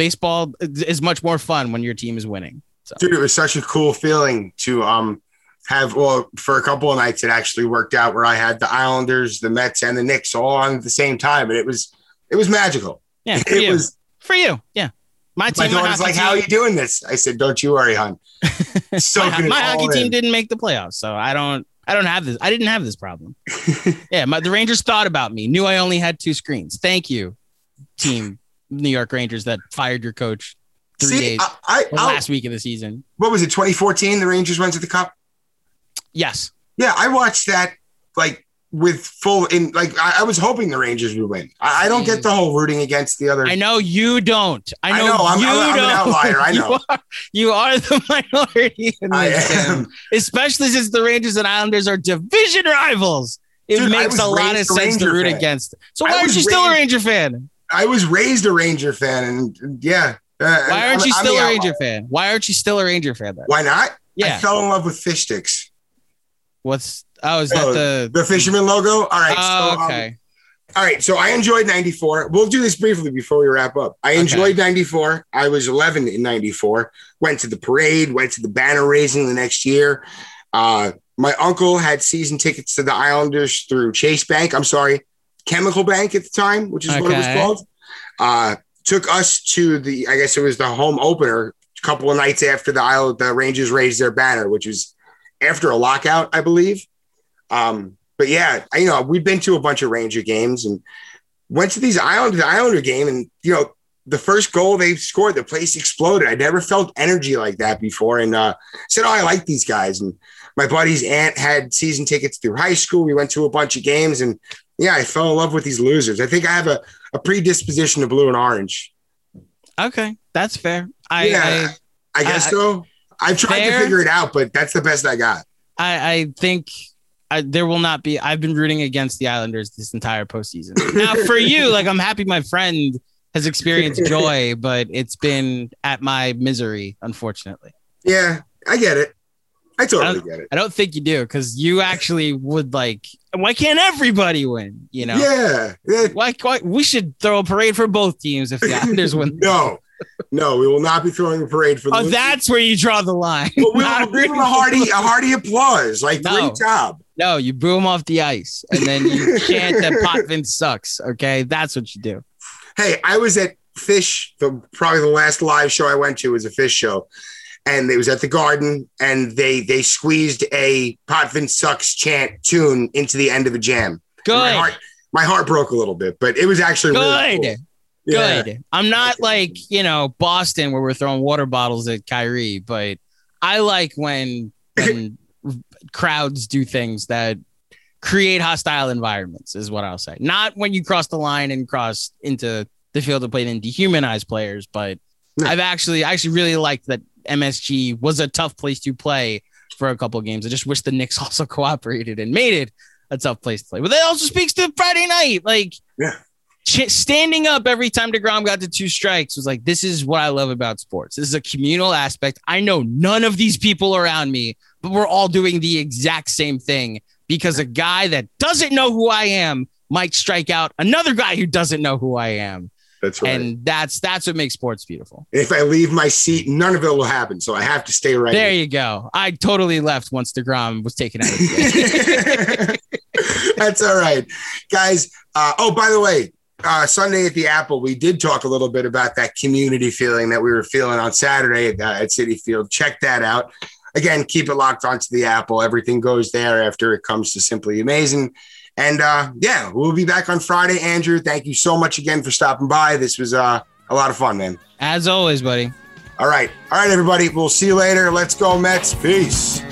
baseball is much more fun when your team is winning. So, Dude, it was such a cool feeling to um have well for a couple of nights it actually worked out where I had the Islanders, the Mets, and the Knicks all on at the same time, and it was it was magical. yeah, It you. was for you. Yeah. My my team, my daughter's hockey like, "How are you doing this?" I said, "Don't you worry, hon." So my, my hockey team in. didn't make the playoffs, so I don't I don't have this. I didn't have this problem. yeah, my, the Rangers thought about me, knew I only had two screens. Thank you, team New York Rangers that fired your coach three See, days I, I, last week of the season. what was it? 2014, the Rangers went to the Cup. Yes. Yeah, I watched that like with full in like I, I was hoping the Rangers would win. I, I don't get mm. the whole rooting against the other. I know you don't. I I know, know, I'm- you I'm- I'm an don't. outlier, I You know. are, you are the minority in I am. Especially since the Rangers and Islanders are division rivals. It Dude, makes a lot of sense to root fan. against. So why aren't you still a Ranger fan? I was raised a Ranger fan, and yeah. Uh, Why aren't I'm- you I'm still a Ranger fan? Why aren't you still a Ranger fan then? Why not? Yeah. I fell in love with fish sticks. What's oh is that Oh, the The fisherman logo. All right. oh, so, um, okay. all right. So I enjoyed 94. We'll do this briefly before we wrap up. I Okay. enjoyed 94. I was 11 in 94. Went to the parade, went to the banner raising the next year. Uh, my uncle had season tickets to the Islanders through Chase Bank. I'm sorry, Chemical Bank at the time, which is what it was called. Uh, took us to the, I guess it was the home opener a couple of nights after the Isle, the Rangers raised their banner, which was after a lockout, I believe. Um, but yeah, I, you know, we've been to a bunch of Ranger games and went to these Islander, the Islander game, and you know, the first goal they scored, the place exploded. I never felt energy like that before, and uh, said, "Oh, I like these guys." And my buddy's aunt had season tickets through high school. We went to a bunch of games, and yeah, I fell in love with these losers. I think I have a, a predisposition to blue and orange. Okay, that's fair. I yeah, I, guess I- so. I've tried Fair. to figure it out, but that's the best I got. I, I, I think I, there will not be. I've been rooting against the Islanders this entire postseason. now, for you, like I'm happy my friend has experienced joy, but it's been at my misery, unfortunately. Yeah, I get it. I I totally don't, get it. I don't think you do because you actually would like. Why can't everybody win? You know. Yeah. yeah. Why, why? We should throw a parade for both teams if the Islanders win. No, no, we will not be throwing a parade for the. Oh, that's where you draw the line. But we will give them a hearty, a hearty applause. Like No. great job. No, you boo them off the ice, and then you chant that Potvin sucks. Okay, that's what you do. Hey, I was at Phish. The probably the last live show I went to was a Phish show, and it was at the Garden, and they they squeezed a Potvin sucks chant tune into the end of a jam. And My Good, heart, my heart broke a little bit, but it was actually really good. Yeah. good. I'm not like you know Boston where we're throwing water bottles at Kyrie, but I like when when crowds do things that create hostile environments. Is what I'll say. Not when you cross the line and cross into the field of play and dehumanize players, but No. I've actually I actually really liked that MSG was a tough place to play for a couple of games. I just wish the Knicks also cooperated and made it a tough place to play. But that also speaks to Friday night, like Yeah. ch- standing up every time Degrom got to two strikes was like, this is what I love about sports. This is a communal aspect. I know none of these people around me, but we're all doing the exact same thing because a guy that doesn't know who I am might strike out another guy who doesn't know who I am. That's right. And that's that's what makes sports beautiful. if I leave my seat, none of it will happen. So I have to stay right. There you go. I totally left once DeGrom was taken out. That's all right, guys. Uh, oh, by the way, uh, Sunday at the Apple, we did talk a little bit about that community feeling that we were feeling on Saturday at, uh, at Citi Field. Check that out. Again, keep it locked onto the Apple. Everything goes there after it comes to Simply Amazin'. And uh, yeah, we'll be back on Friday. Andrew, thank you so much again for stopping by. This was uh, a lot of fun, man. As always, buddy. All right. All right, everybody. We'll see you later. Let's go, Mets. Peace.